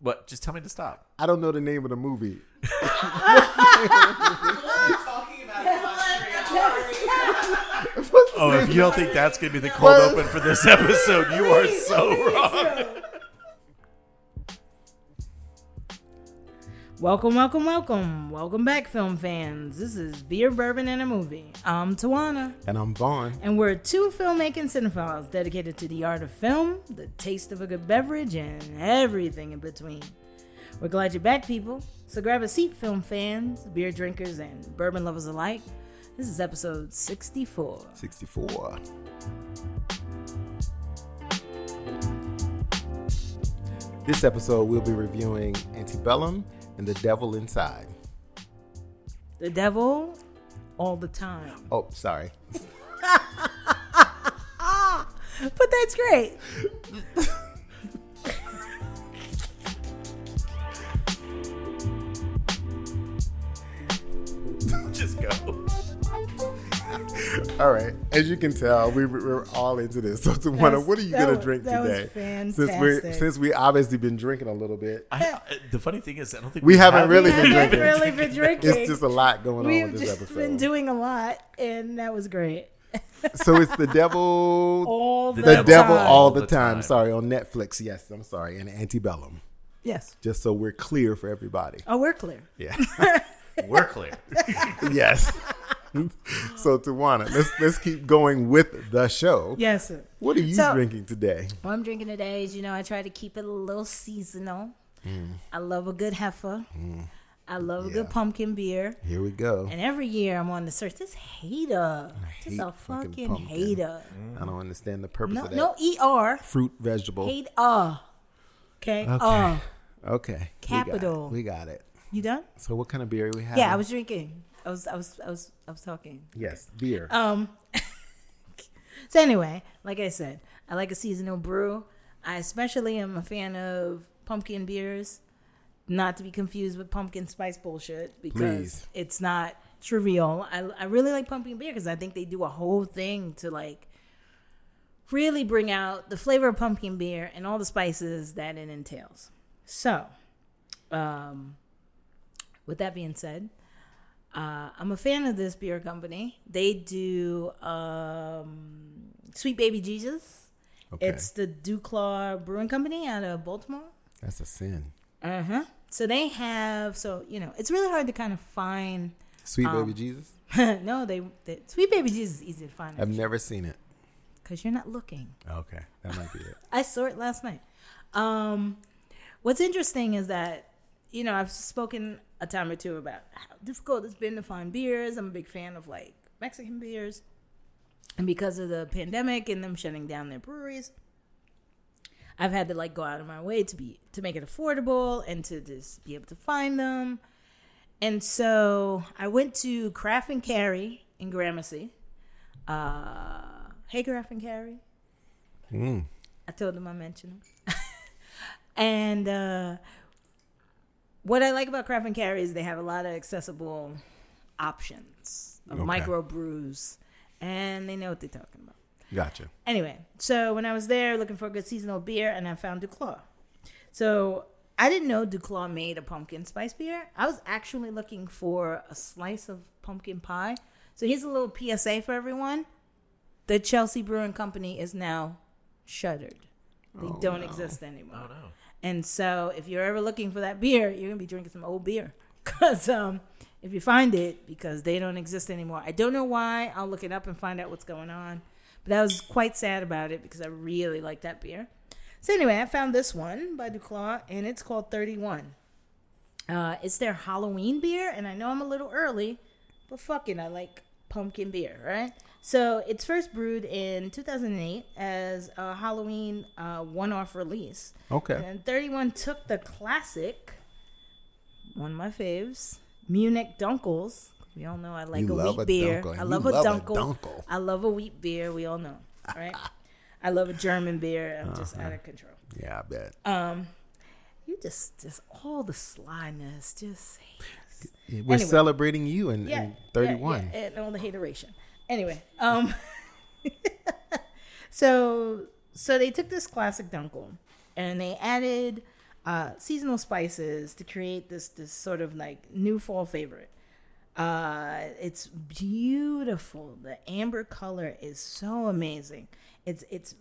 What? Just tell me to stop. I don't know the name of the movie. Oh, if you don't think that's gonna be the cold open for this episode, you are so wrong. Welcome, welcome, welcome. Welcome back, film fans. This is Beer, Bourbon, and a Movie. I'm Tawana, And I'm Vaughn. and we're two filmmaking cinephiles dedicated to the art of film, the taste of a good beverage, and everything in between. We're glad you're back, people. So grab a seat, film fans, beer drinkers, and bourbon lovers alike. This is episode 64. 64. This episode, we'll be reviewing Antebellum and The Devil Inside. The devil, all the time. Oh, sorry. But that's great. All right. As you can tell, we, we're all into this. So, Tawana, what are you going to drink that was today? Since we fantastic. since we obviously been drinking a little bit, I, the funny thing is, I don't think We haven't have really We been haven't drinking. really been drinking. it's just a lot going on We've with this just episode. been doing a lot, and that was great. so it's the devil, All The the, the Devil devil time. all the, the time. time. Sorry, on Netflix. Yes, I'm sorry, and Antebellum. Yes. Just so we're clear for everybody. Oh, we're clear. Yeah. We're clear. yes. so Tawana, let's let's keep going with the show. Yes, sir. What are you So- drinking today? What I'm drinking today is, you know, I try to keep it a little seasonal. Mm. I love a good heifer. I love a good pumpkin beer. Here we go. And every year I'm on the search. This hater. Just hate a fucking fucking pumpkin. hater. I don't understand the purpose No, of that. no ER. Fruit, vegetable. Hate uh. Okay. Uh. Okay. Capital. We got, we got it. You done? So what kind of beer we have? Yeah, I was drinking. I was I was I was I was talking. Yes, beer. Um. so anyway, like I said, I like a seasonal brew. I especially am a fan of pumpkin beers, not to be confused with pumpkin spice bullshit because Please. it's not trivial. I I really like pumpkin beer because I think they do a whole thing to like really bring out the flavor of pumpkin beer and all the spices that it entails. So, um, with that being said, uh, I'm a fan of this beer company. They do um, Sweet Baby Jesus. Okay. It's the Duclaw Brewing Company out of Baltimore. That's a sin. Uh huh. So they have so you know it's really hard to kind of find. Sweet Um, baby Jesus. no, they, they Sweet Baby Jesus is easy to find I've never seen it. because you're not looking. Okay, that might be it. I saw it last night. Um, what's interesting is that you know I've spoken a time or two about how difficult it's been to find beers. I'm a big fan of like Mexican beers, and because of the pandemic and them shutting down their breweries, I've had to like go out of my way to be to make it affordable and to just be able to find them. And so I went to Craft and Carry in Gramercy. Uh, hey, Craft and Carry. Mm. I told them I mentioned them. and uh, what I like about Craft and Carry is they have a lot of accessible options of Okay. micro brews, and they know what they're talking about. Gotcha. Anyway, so when I was there looking for a good seasonal beer, and I found Duclaw. So I didn't know Duclaw made a pumpkin spice beer. I was actually looking for a slice of pumpkin pie. So here's a little PSA for everyone: the Chelsea Brewing Company is now shuttered. They Oh, don't no. exist anymore. Oh no. And so if you're ever looking for that beer, you're gonna be drinking some old beer. Cause um, if you find it, because they don't exist anymore. I don't know why. I'll look it up and find out what's going on. But I was quite sad about it because I really like that beer. So anyway, I found this one by Duclaw, and it's called 31. Uh, it's their Halloween beer, and I know I'm a little early, but fucking, I like pumpkin beer, right? So it's first brewed in 2008 as a Halloween uh, one-off release. Okay. And 31 took the classic, one of my faves, Munich Dunkels. We all know I like You a wheat a beer. Dunkel, I you love a love a Dunkel. Dunkel. I love a wheat beer. We all know, right? I love a German beer. I'm just Uh-huh. out of control. Yeah, I bet. Um, you just, just all the slyness, just We're anyway. celebrating you in, yeah, in 31. yeah, yeah, and all the hateration. Anyway, um, so so they took this classic Dunkel and they added uh, seasonal spices to create this this sort of like new fall favorite. Uh, it's beautiful. The amber color is so amazing. It's it's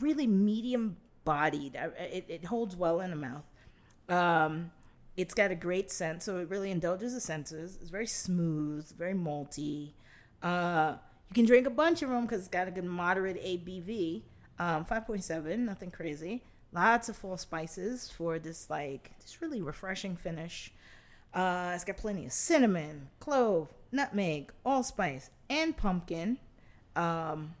really medium bodied. It, it holds well in the mouth. Um, it's got a great scent, so it really indulges the senses. It's very smooth, very malty. Uh, you can drink a bunch of them because it's got a good moderate ABV. Um, 5.7, nothing crazy. Lots of fall spices for this like this really refreshing finish. Uh, it's got plenty of cinnamon, clove, nutmeg, allspice, and pumpkin. Um,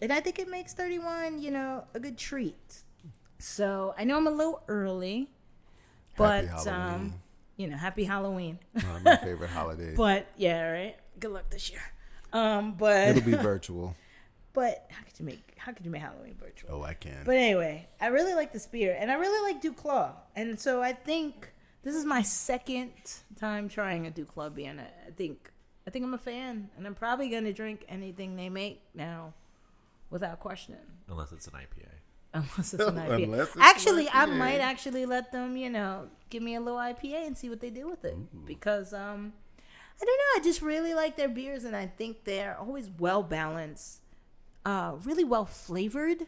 and I think it makes 31, you know, a good treat. So I know I'm a little early, but um, you know, happy Halloween. One of my favorite holidays. but yeah, right. Good luck this year. Um, but It'll be virtual. but how could you make how could you make Halloween virtual? Oh, I can. But anyway, I really like the beer, and I really like Duclaw, and so I think this is my second time trying a Duclaw beer, and I I think I think I'm a fan, and I'm probably gonna drink anything they make now, without question, Unless it's an IPA. unless it's an IPA. Unless it's an actually, I might actually let them, you know, give me a little IPA and see what they do with it, because um, I don't know, I just really like their beers, and I think they're always well balanced uh, really well flavored,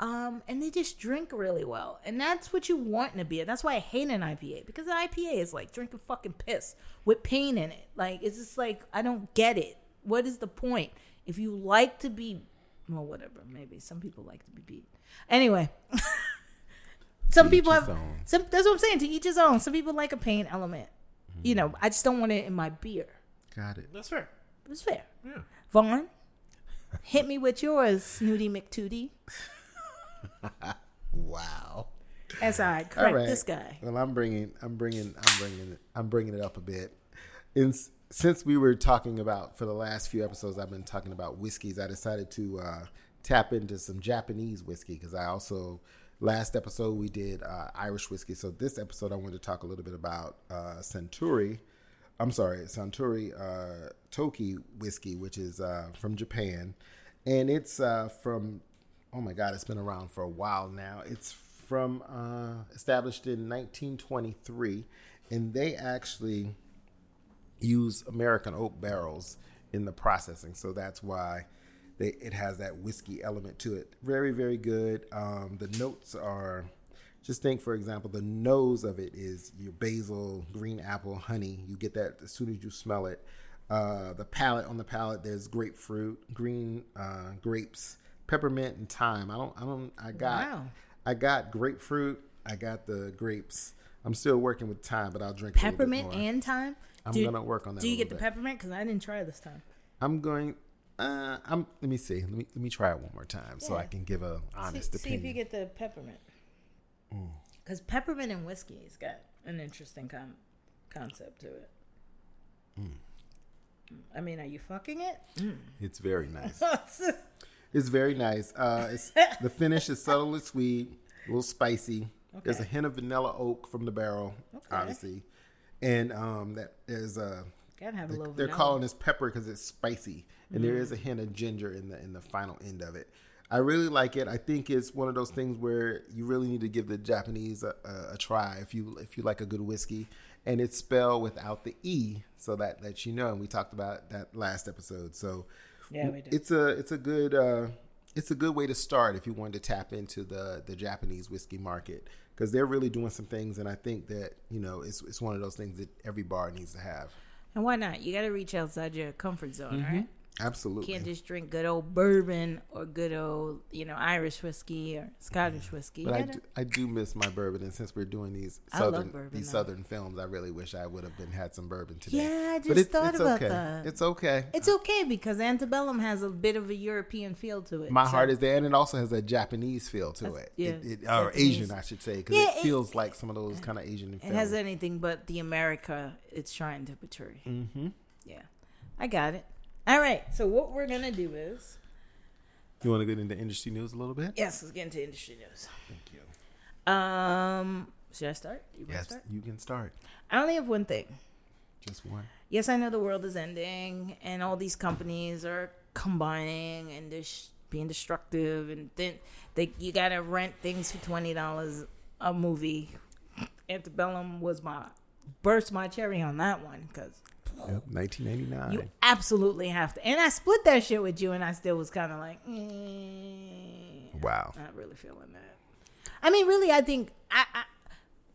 um, and they just drink really well. And that's what you want in a beer. That's why I hate an IPA because an IPA is like drinking fucking piss with pain in it. Like it's just like I don't get it. What is the point? If you like to be, well, whatever. Maybe some people like to be beat. Anyway. Some people have some. That's what I'm saying. To each his own. Some people like a pain element. You know, I just don't want it in my beer. Got it. That's fair. It's fair. Yeah. Vaughn, hit me with yours, Snooty McTootie. Wow. As I correct right. this guy. Well, I'm bringing, I'm bringing, I'm bringing, it, I'm bringing it up a bit. In, since we were talking about for the last few episodes, I've been talking about whiskeys. I decided to uh, tap into some Japanese whiskey because I also last episode we did uh, Irish whiskey. So this episode I wanted to talk a little bit about uh, Centuri. I'm sorry, Suntory uh, Toki whiskey, which is uh, from Japan, and it's uh, from oh my god, it's been around for a while now. It's from uh, established in 1923, and they actually use American oak barrels in the processing, so that's why they, it has that whiskey element to it. Very, very good. Um, the notes are just think, for example, the nose of it is your basil, green apple, honey. You get that as soon as you smell it. Uh, the palate on the palate, there's grapefruit, green uh, grapes, peppermint, and thyme. I don't, I don't, I got, Wow. I got grapefruit. I got the grapes. I'm still working with thyme, but I'll drink Peppermint and thyme. I'm Do- gonna work on that. Do you get the bit. peppermint? Because I didn't try this time. I'm going. Uh, I'm. Let me see. Let me let me try it one more time so I can give a See, honest see if you get the peppermint. Mm. Because peppermint and whiskey's got an interesting con- concept to it. Mm. I mean, are you fucking it? it's very nice. Mm. It's very nice. Uh, it's, the finish is subtly sweet, a little spicy. There's a Okay. hint of vanilla oak from the barrel, Okay. obviously, and um, that there's a. Gotta have a little. They're vanilla. calling this pepper because it's spicy, and there is a hint of ginger in the in the final end of it. I really like it. I think it's one of those things where you really need to give the Japanese a, a, a try if you if you like a good whiskey, and it's spelled without the e, so that that you know. And we talked about that last episode. So Yeah, we did. it's a it's a good uh, it's a good way to start if you wanted to tap into the the Japanese whiskey market because they're really doing some things, and I think that you know it's it's one of those things that every bar needs to have. And why not? You got to reach outside your comfort zone, Mm-hmm. right? Absolutely. You can't just drink good old bourbon or good old, you know, Irish whiskey or Scottish whiskey. But I do, I do miss my bourbon, and since we're doing these southern bourbon, these though. southern films, I really wish I would have been had some bourbon today. Yeah, I but just it's, thought it's about okay. that. It's okay. It's okay because Antebellum has a bit of a European feel to it. my so- heart is there, and it also has a Japanese feel to it. yeah, it, it or. Asian, I should say, because Yeah, it it- feels like some of those kind of Asian It films. has anything but the America it's trying to portray. mm-hmm. Yeah, I got it. All right, so what we're gonna do is You want to get into industry news a little bit? yes, let's get into industry news. Thank you. Um, should I start? You Yes, start? you can start. I only have one thing. Just one. Yes, I know the world is ending, and all these companies are combining and they're sh- being destructive, and then they you gotta rent things for twenty dollars a movie Antebellum was my burst my cherry on that one because Yep, 1989. you absolutely have to. And I split that shit with you, and I still was kind of like, mm, wow. not really feeling that. I mean, really, I think I, I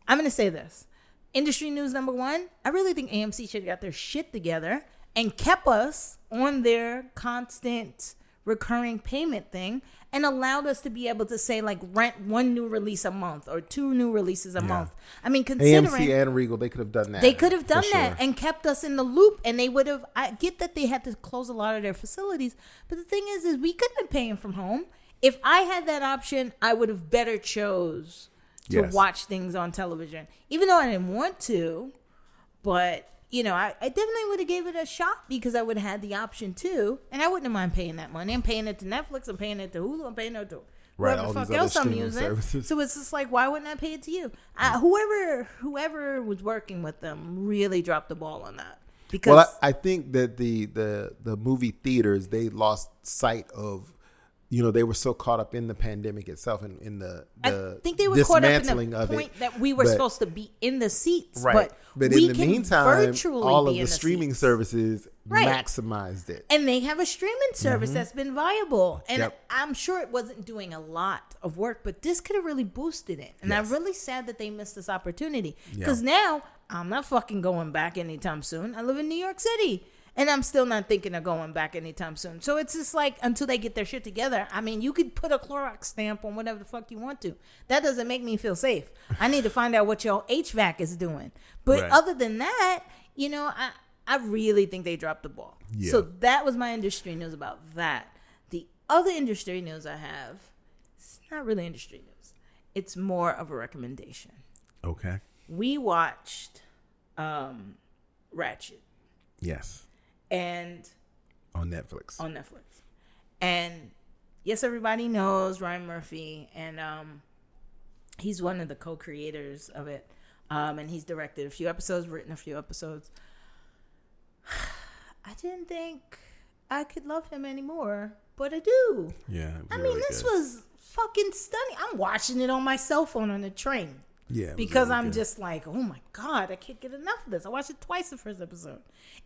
I'm gonna say this. Industry news number one. I really think AMC should have got their shit together and kept us on their constant recurring payment thing and allowed us to be able to say like rent one new release a month or two new releases a month. I mean, considering AMC and Regal, they could have done that. they could have done sure. that and kept us in the loop, and they would have. I get that they had to close a lot of their facilities, but the thing is, is we could have been paying from home. If I had that option, I would have better chose to Yes. watch things on television, even though I didn't want to. But you know, I, I definitely would have gave it a shot because I would have had the option too, and I wouldn't have mind paying that money. I'm paying it to Netflix, I'm paying it to Hulu, I'm paying it to Right, whoever the fuck else I'm streaming using. services. So it's just like, why wouldn't I pay it to you? I, whoever whoever was working with them really dropped the ball on that because Well, I, I think that the the the movie theaters they lost sight of, you know, they were so caught up in the pandemic itself and in the the I think they were caught up in the of point it. that we were But- supposed to be in the seats, right. but, But we in the meantime, virtually all of in the streaming seats. services Right. maximized it. and they have a streaming service that's been viable and Mm-hmm. Yep. i'm sure it wasn't doing a lot of work but this could have really boosted it and Yes. i'm really sad that they missed this opportunity Yeah. because now i'm not fucking going back anytime soon i live in new york city and i'm still not thinking of going back anytime soon so it's just like until they get their shit together i mean you could put a clorox stamp on whatever the fuck you want to that doesn't make me feel safe i need to find out what your hvac is doing but Right. other than that you know i I really think they dropped the ball. Yeah. So that was my industry news about that. The other industry news I have, it's not really industry news. It's more of a recommendation. Okay. We watched um, Ratched Yes. And On Netflix. on Netflix. And yes, everybody knows Ryan Murphy, and um, he's one of the co-creators of it. Um, and he's directed a few episodes, written a few episodes. I didn't think I could love him anymore, but I do. yeah. I mean, really this good. was fucking stunning. I'm watching it on my cell phone on the train yeah because I'm good. just like, oh my god, I can't get enough of this. I watched it twice the first episode.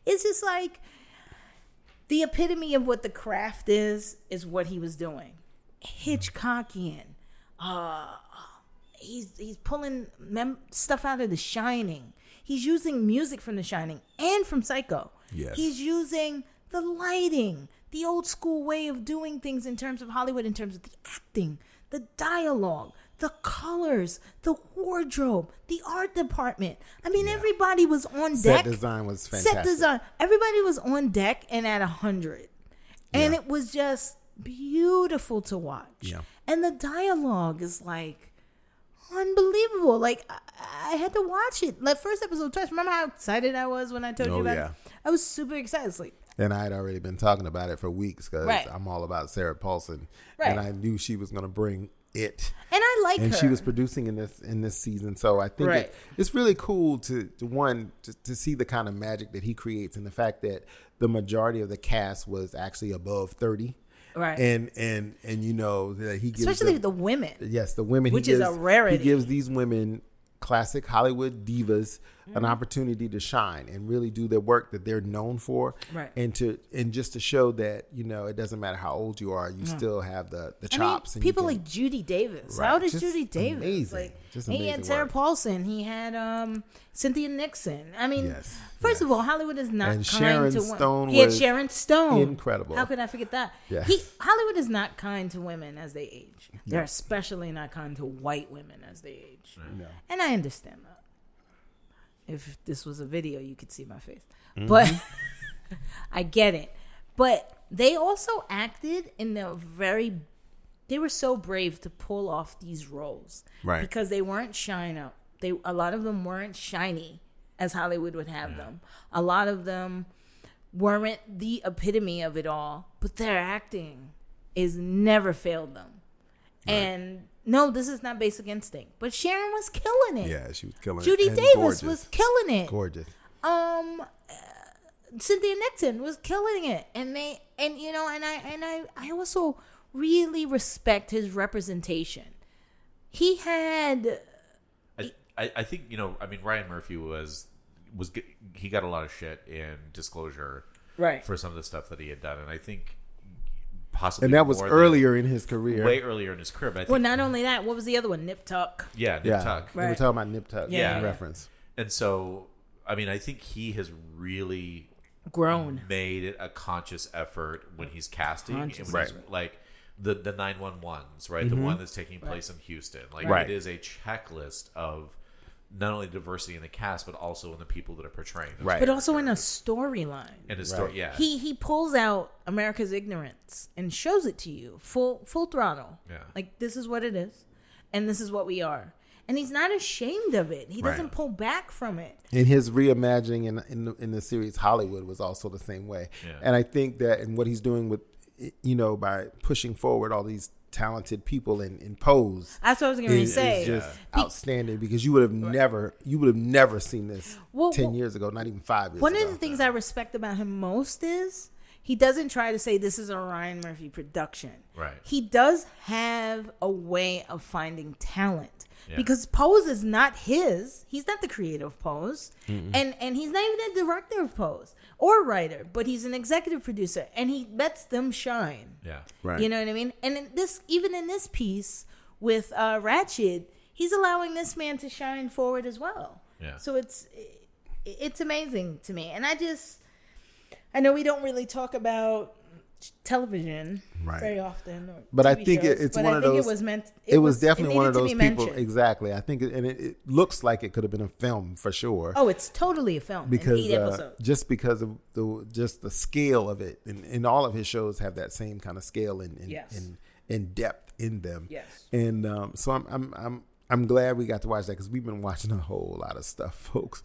It's just like the epitome of what the craft is is what he was doing. Hitchcockian. Uh, he's he's pulling mem- stuff out of The Shining. He's using music from The Shining and from Psycho. Yes. He's using the lighting, the old school way of doing things in terms of Hollywood, in terms of the acting, the dialogue, the colors, the wardrobe, the art department. I mean, everybody was on deck. set design was fantastic. Set design. Everybody was on deck and at a hundred, and Yeah. it was just beautiful to watch. Yeah. And the dialogue is like unbelievable. Like I, I had to watch it. Like first episode twice. Remember how excited I was when I told Oh, you about yeah. it? I was super excited. It's like And I had already been talking about it for weeks because Right. I'm all about Sarah Paulson, Right. and I knew she was going to bring it. and I like and her. she was producing in this in this season. So I think Right. it, it's really cool to, to one to, to see the kind of magic that he creates and the fact that the majority of the cast was actually above thirty. Right. And and and you know that he gives especially them- the women. yes the women Which he is gives, a rarity. He gives these women classic Hollywood divas Mm-hmm. an opportunity to shine and really do their work that they're known for. Right. And to and just to show that you know it doesn't matter how old you are, you still have the the I mean, chops. and people can- like Judy Davis. Right. How old is Judy Davis? amazing. Like, Just he had Sarah work. Paulson. He had um, Cynthia Nixon. I mean, Yes, first of all, Hollywood is not And kind Sharon to Stone women. He had Sharon Stone. incredible. How could I forget that? Yes. He Hollywood is not kind to women as they age. They're especially not kind to white women as they age. No. And I understand that. If this was a video, you could see my face. Mm-hmm. But I get it. But they also acted in a very they were so brave to pull off these roles. Right. Because they weren't shine up. They a lot of them weren't shiny as Hollywood would have them. A lot of them weren't the epitome of it all, but their acting is never failed them. And no, this is not basic instinct. But Sharon was killing it. Yeah, she was killing Judy it. Judy Davis gorgeous. was killing it. gorgeous. Um, uh, Cynthia Nixon was killing it, and they and you know, and I and I I also really respect his representation. He had I, I, I think you know. I mean, Ryan Murphy was was he got a lot of shit in Disclosure Right. for some of the stuff that he had done, and I think possibly and that was more than- earlier in his career. way earlier in his career. But I think, Well, not only that, what was the other one? Nip Tuck. yeah, Nip yeah, Tuck. we were talking about Nip Tuck. Yeah. Yeah, reference. And so, I mean, I think he has really Grown. made it a conscious effort when he's casting. and Conscious when he's, effort. Like the the nine one ones, right? The one that's taking place in Houston. Like Mm-hmm. Right. it is a checklist of not only diversity in the cast, but also in the people that are portraying. those Right. But also in a storyline. And his story, Right. yeah, He he pulls out America's ignorance and shows it to you full full throttle. Yeah. Like this is what it is, and this is what we are. And he's not ashamed of it. He Right. doesn't pull back from it. And his reimagining in in the, in the series Hollywood was also the same way. Yeah. And I think that and what he's doing with you know by pushing forward all these talented people in, in pose That's what I was going to say. is just Be- outstanding because you would have never you would have never seen this Well, 10 well, years ago, not even 5 years One ago. of the things I respect about him most is he doesn't try to say this is a Ryan Murphy production. Right. He does have a way of finding talent. Yeah. Because Pose is not his. He's not the creator of Pose. And and he's not even a director of Pose or writer, but he's an executive producer and he lets them shine. yeah, Right. You know what I mean? And in this, even in this piece with uh, Ratched, he's allowing this man to shine forward as well. Yeah. So it's it's amazing to me, and I just I know we don't really talk about television Right. very often, But I TV think it- shows, it's but one I of think those- It was meant. it, was, definitely one of those people mentioned. exactly. I think it, and it, it looks like it could have been a film for sure. Oh, it's totally a film. because uh, just because of the just the scale of it, and, and all of his shows have that same kind of scale and and, Yes. and, and depth in them. Yes. and um, so I'm I'm I'm I'm glad we got to watch that because we've been watching a whole lot of stuff, folks,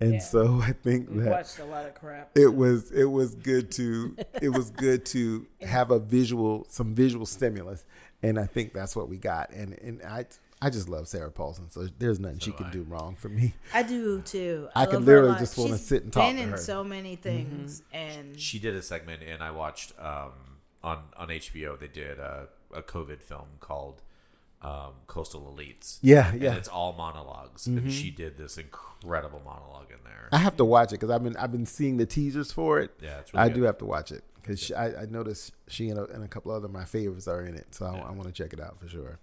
and Yeah. so I think We that watched a lot of crap. it was it was good to it was good to have a visual some visual stimulus, and I think that's what we got, and and I. I just love Sarah Paulson, so there's nothing she can I. do wrong for me. I do too. I could love her a literally just wanna sit and talk Been to in her. so many things, and she did a segment, and I watched um, on on HBO. They did a, a COVID film called um, Coastal Elites. Yeah, and yeah. it's all monologues. And she did this incredible monologue in there. I have to watch it because I've been I've been seeing the teasers for it. Yeah, it's really I good. do have to watch it because I, I noticed she and a, and a couple other my favorites are in it, so I, I want to check it out for sure.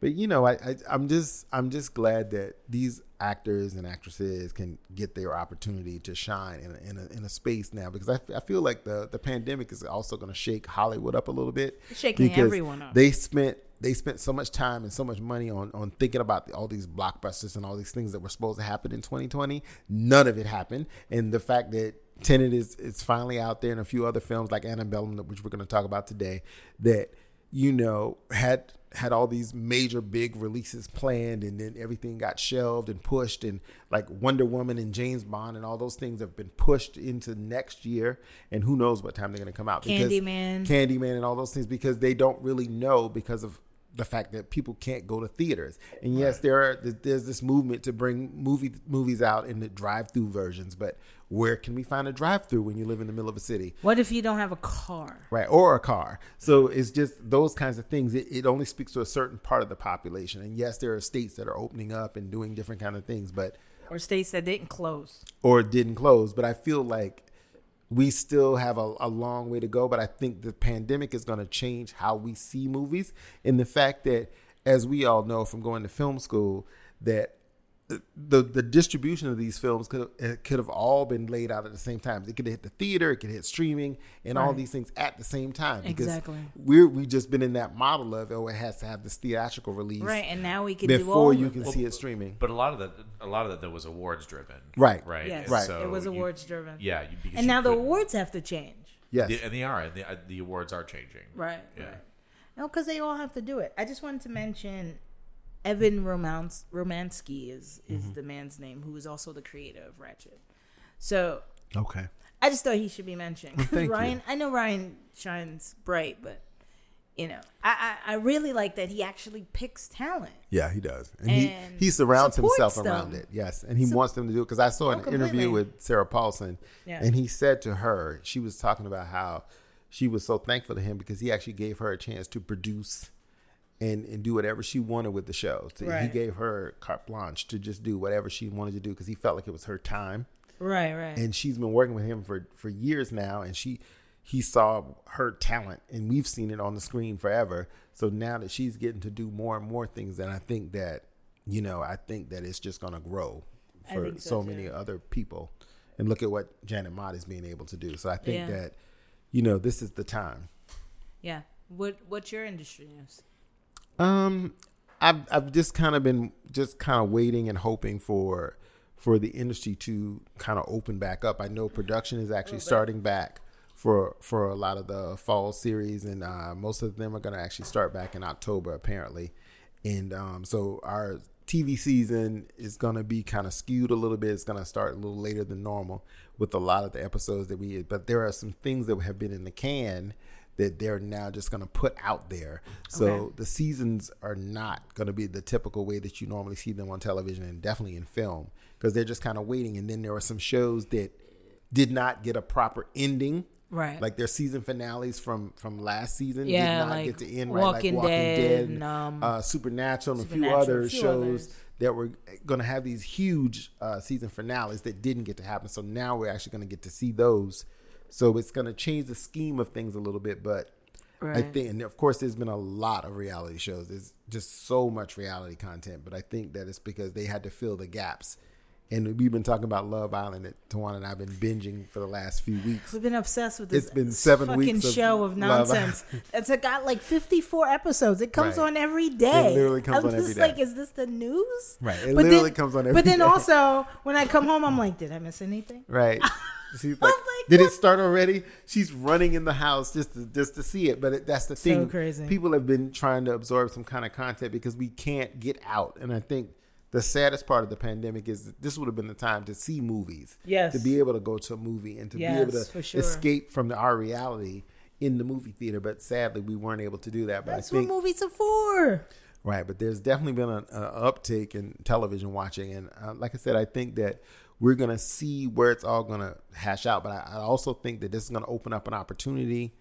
But you know, I, I I'm just I'm just glad that these actors and actresses can get their opportunity to shine in a, in a, in a space now because I, f- I feel like the the pandemic is also going to shake Hollywood up a little bit. It's shaking everyone up. They spent they spent so much time and so much money on on thinking about the, all these blockbusters and all these things that were supposed to happen in 2020. None of it happened, and the fact that Tenet is is finally out there, and a few other films like Annabelle, which we're going to talk about today, that you know had had all these major big releases planned and then everything got shelved and pushed and like Wonder Woman and James Bond and all those things have been pushed into next year and who knows what time they're going to come out Candyman. Candyman and all those things because they don't really know because of the fact that people can't go to theaters. And yes, there are there's this movement to bring movie movies out in the drive-through versions, but where can we find a drive-through when you live in the middle of a city? what if you don't have a car? Right, or a car. So it's just those kinds of things. It, it only speaks to a certain part of the population. And yes, there are states that are opening up and doing different kind of things, but Or states that didn't close. or didn't close. But I feel like we still have a, a long way to go. But I think the pandemic is going to change how we see movies. And the fact that, as we all know from going to film school, that the the distribution of these films could could have all been laid out at the same time. It could hit the theater, it could hit streaming, and all these things at the same time. Because Exactly. We're we just been in that model of oh, it has to have this theatrical release Right, and now we can do before all you can it. see it streaming. But a lot of that, a lot of that, that was awards driven. Right. Right. Yes, Right. so it was you- awards driven. Yeah. You, because and you now the awards have to change. Yes. the- and they are. And the, uh, the awards are changing. Right. Yeah. right. No, because they all have to do it. I just wanted to mention Evan Romans- Romansky is is Mm-hmm. the man's name, who is also the creator of Ratched. So Okay. I just thought he should be mentioned. thank you. Ryan, I know Ryan shines bright, but you know, I, I I really like that he actually picks talent. Yeah, he does, and, And he he surrounds himself around them. it. Yes, and he wants them to do it because I saw an Oh, interview with Sarah Paulson, Yeah. and he said to her, she was talking about how she was so thankful to him because he actually gave her a chance to produce and and do whatever she wanted with the show. So He gave her carte blanche to just do whatever she wanted to do because he felt like it was her time Right, right. and she's been working with him for for years now and she he saw her talent and we've seen it on the screen forever so now that she's getting to do more and more things and i think that you know i think that it's just going to grow for so, so, many other people and look at what janet mock is being able to do so i think Yeah. that you know this is the time yeah. What What's your industry news? Um, I've I've just kind of been just kind of waiting and hoping for for the industry to kind of open back up. I know production is actually starting back for for a lot of the fall series, and uh, most of them are going to actually start back in October apparently. And um, so our TV season is going to be kind of skewed a little bit. It's going to start a little later than normal with a lot of the episodes that we. But there are some things that have been in the can that they're now just going to put out there. So Okay. the seasons are not going to be the typical way that you normally see them on television and definitely in film because they're just kind of waiting. And then there were some shows that did not get a proper ending. Right. Like their season finales from from last season Yeah, did not like get to end right. Walking like Walking Dead Dead, and, um, uh, Supernatural, and a few other a few shows others. that were going to have these huge uh, season finales that didn't get to happen. So now we're actually going to get to see those. So it's going to change the scheme of things a little bit, but I think, and of course, there's been a lot of reality shows. There's just so much reality content, but I think that it's because they had to fill the gaps. And we've been talking about Love Island that Tawana and I've been binging for the last few weeks. We've been obsessed with this. It's been seven fucking weeks of show of nonsense. it's got like fifty four episodes. It comes Right. on every day. literally comes I'm on every just day. like, is this the news? Right. It But literally then- comes on every But then day. also, when I come home, I'm like, did I miss anything? Right. She's like, like, did it start already? She's running in the house just to, just to see it. But it, that's the thing. So crazy. People have been trying to absorb some kind of content because we can't get out. And I think the saddest part of the pandemic is that this would have been the time to see movies. Yes. To be able to go to a movie and to be able to sure. escape from the, our reality in the movie theater. But sadly, we weren't able to do that. But That's I think what movies are for. Right, but there's definitely been an uptake in television watching, and uh, like I said, I think that we're gonna see where it's all gonna hash out. But I, I also think that this is gonna open up an opportunity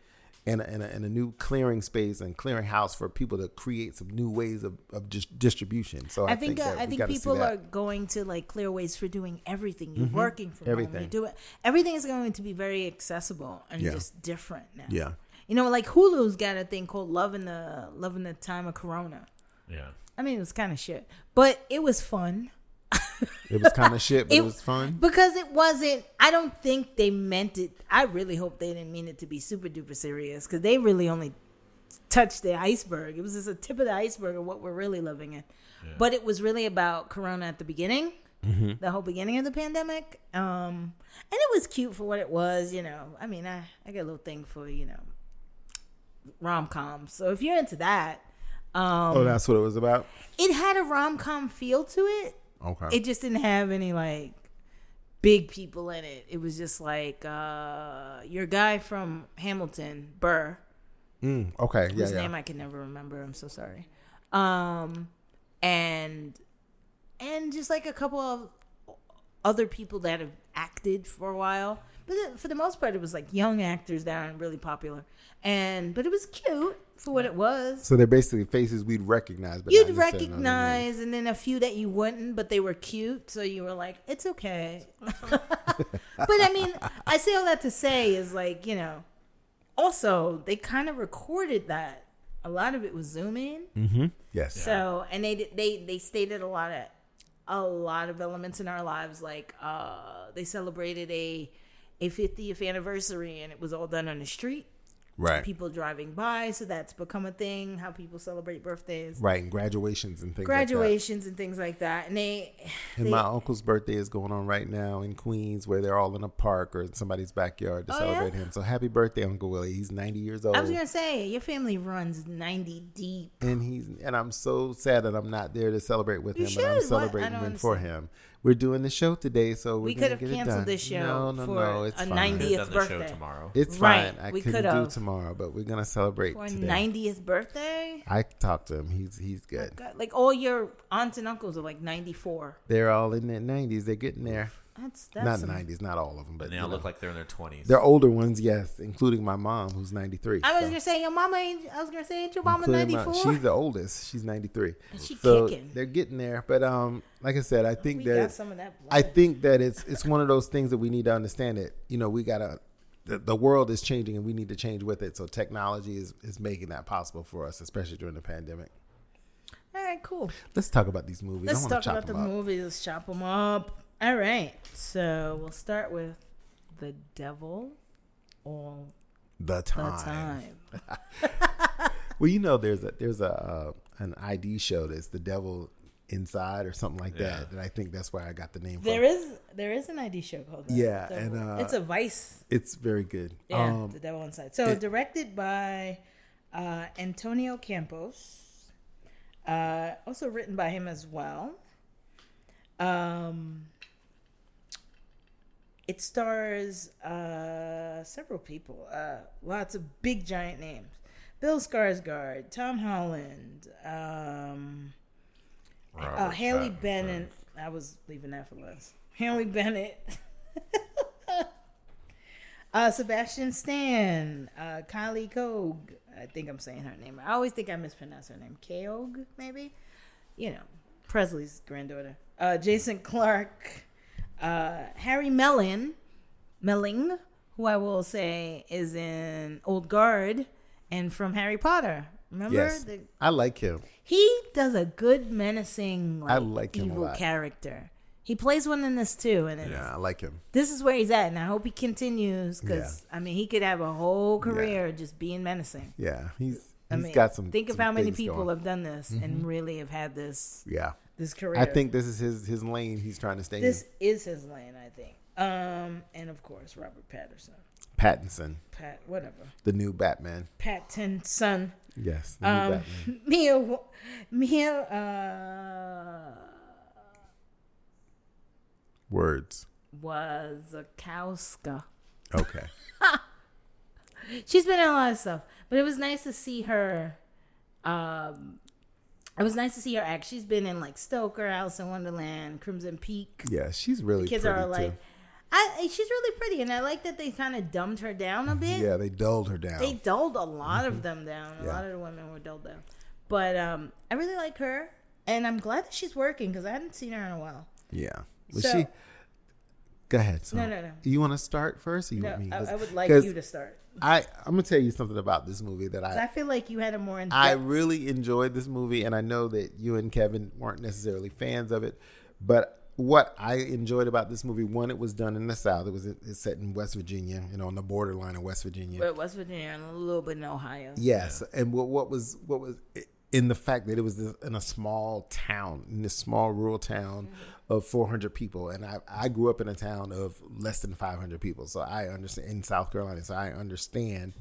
and a, and, a, and a new clearing space and clearing house for people to create some new ways of, of dis- distribution. So I, I think uh, I think people are going to like clear ways for doing everything. You're working from home. Everything. You do it. Everything is going to be very accessible and Yeah. just different now. yeah, You know, like Hulu's got a thing called "Love in the Love in the Time of Corona." Yeah. I mean, it was kind of shit, but it was fun it was kind of shit, but it, It- was fun. because it wasn't. I don't think they meant it. I really hope they didn't mean it to be super duper serious because they really only touched the iceberg. It was just a tip of the iceberg of what we're really living in. But it was really about Corona at the beginning, the whole beginning of the pandemic. Um, and it was cute for what it was. You know, I mean, I I got a little thing for you know rom coms. So if you're into that. Um, oh, that's what it was about. it had a rom com feel to it. Okay, It just didn't have any like big people in it. It was just like uh your guy from Hamilton, Burr, mm, okay, yeah, whose yeah. name I can never remember. I'm so sorry. Um and and just like a couple of other people that have acted for a while. But for the most part, it was like young actors that aren't really popular, and but it was cute for what it was. So they're basically faces we'd recognize, but You'd necessarily know their names. recognize, and then a few that you wouldn't, but they were cute, so you were like, "It's okay." but I mean, I say all that to say is like, you know, also they kind of recorded that. A lot of it was Zoom in, Yes. so and they they they stated a lot of a lot of elements in our lives, like uh they celebrated a a 50th anniversary, and it was all done on the street. Right. People driving by, so that's become a thing. How people celebrate birthdays Right, and graduations and things graduations and things like that. And they. And they- my uncle's birthday is going on right now in Queens, where they're all in a park or in somebody's backyard to Oh, celebrate yeah? him. So happy birthday, Uncle Willie! He's ninety years old, I was gonna say your family runs ninety deep. and he's and I'm so sad that I'm not there to celebrate with You him, but I'm should. What? I celebrating for him. We're doing the show today, so we're We could have get it canceled done. this show No, no, for no, it's a fine. 90th Could have done the show birthday. tomorrow. It's Right, fine. I we couldn't do could've. tomorrow, but we're gonna celebrate For ninetieth birthday, I talked to him. He's he's good. God, like all your aunts and uncles are like ninety four. They're all in their nineties. They're getting there. That's that's not nineties, not all of them, but they all know. look like they're in their twenties. they're older ones, yes, including my mom, who's ninety three. I was gonna say your mama. Ain't, I was gonna say ain't your mama Including ninety my- four. She's the oldest. She's ninety three. She So kicking. they're getting there, but um, like I said, I think We that got some of that. I think that it's it's one of those things that we need to understand It you know we gotta the, the world is changing and we need to change with it. So technology is is making that possible for us, especially during the pandemic. All right, cool. Let's talk about these movies. Let's I talk chop about the up. movies. Let's chop them up. All right. So we'll start with the devil all The the time. time. Well, you know, there's a there's a uh, an ID show that's the devil inside or something like Yeah. that. And I think that's where I got the name from. There is there is an ID show called that. Yeah, The- and, uh, it's a Vice. It's very good. Yeah, Um, the devil inside. So it- directed by uh, Antonio Campos. Uh, also written by him as well. Um, it stars uh, several people, uh, lots of big giant names: Bill Skarsgård, Tom Holland, um, uh, Haley Pattinson. Bennett. I was leaving that for last. Haley Bennett. uh, Sebastian Stan. Uh, Riley Keough. I think I'm saying her name. I always think I mispronounce her name. Keough, maybe? You know, Presley's granddaughter. Uh, Jason Clarke. Uh, Harry Mellon. Melling, who I will say is in Old Guard and from Harry Potter. Remember? yes, The, I like him. he does a good menacing like, I like him evil character. He plays one in this too, and Yeah, I like him. this is where he's at, and I hope he continues because I mean he could have a whole career just being menacing. Yeah, he's I he's mean, got some. think of how many people. Mm-hmm. have done this and really have had this Yeah, this career. I think this is his his lane. He's trying to stay in. this in. is his lane. I think, um, and of course Robert Patterson, Pattinson, Pat, whatever, the new Batman. Pattinson. Yes, the new Um, Batman. Mia, Mia, uh, Words. Wasikowska. Okay. She's been in a lot of stuff, but it was nice to see her. Um, it was nice to see her act. She's been in like Stoker, Alice in Wonderland, Crimson Peak. Yeah, she's really Kids pretty are like, too. I, she's really pretty, and I like that they kind of dumbed her down a bit. Yeah, they dulled her down. They dulled a lot of them down. A Mm-hmm. Yeah. lot of the women were dulled down, but um, I really like her, and I'm glad that she's working because I hadn't seen her in a while. yeah. Was So- she? Go ahead. So No, no, no. You want to start first? Or you No, want me? I, I would like you to start. I I'm gonna tell you something about this movie that I I feel like you had a more in I really enjoyed this movie, and I know that you and Kevin weren't necessarily fans of it, but what I enjoyed about this movie, one, it was done in the South. It was it's set in West Virginia, you know, on the borderline of West Virginia. But West Virginia and a little bit in Ohio. Yes, and what what was what was in the fact that it was in a small town, in this small rural town of 400 people, and I I grew up in a town of less than 500 people, so I understand in South Carolina, so I understand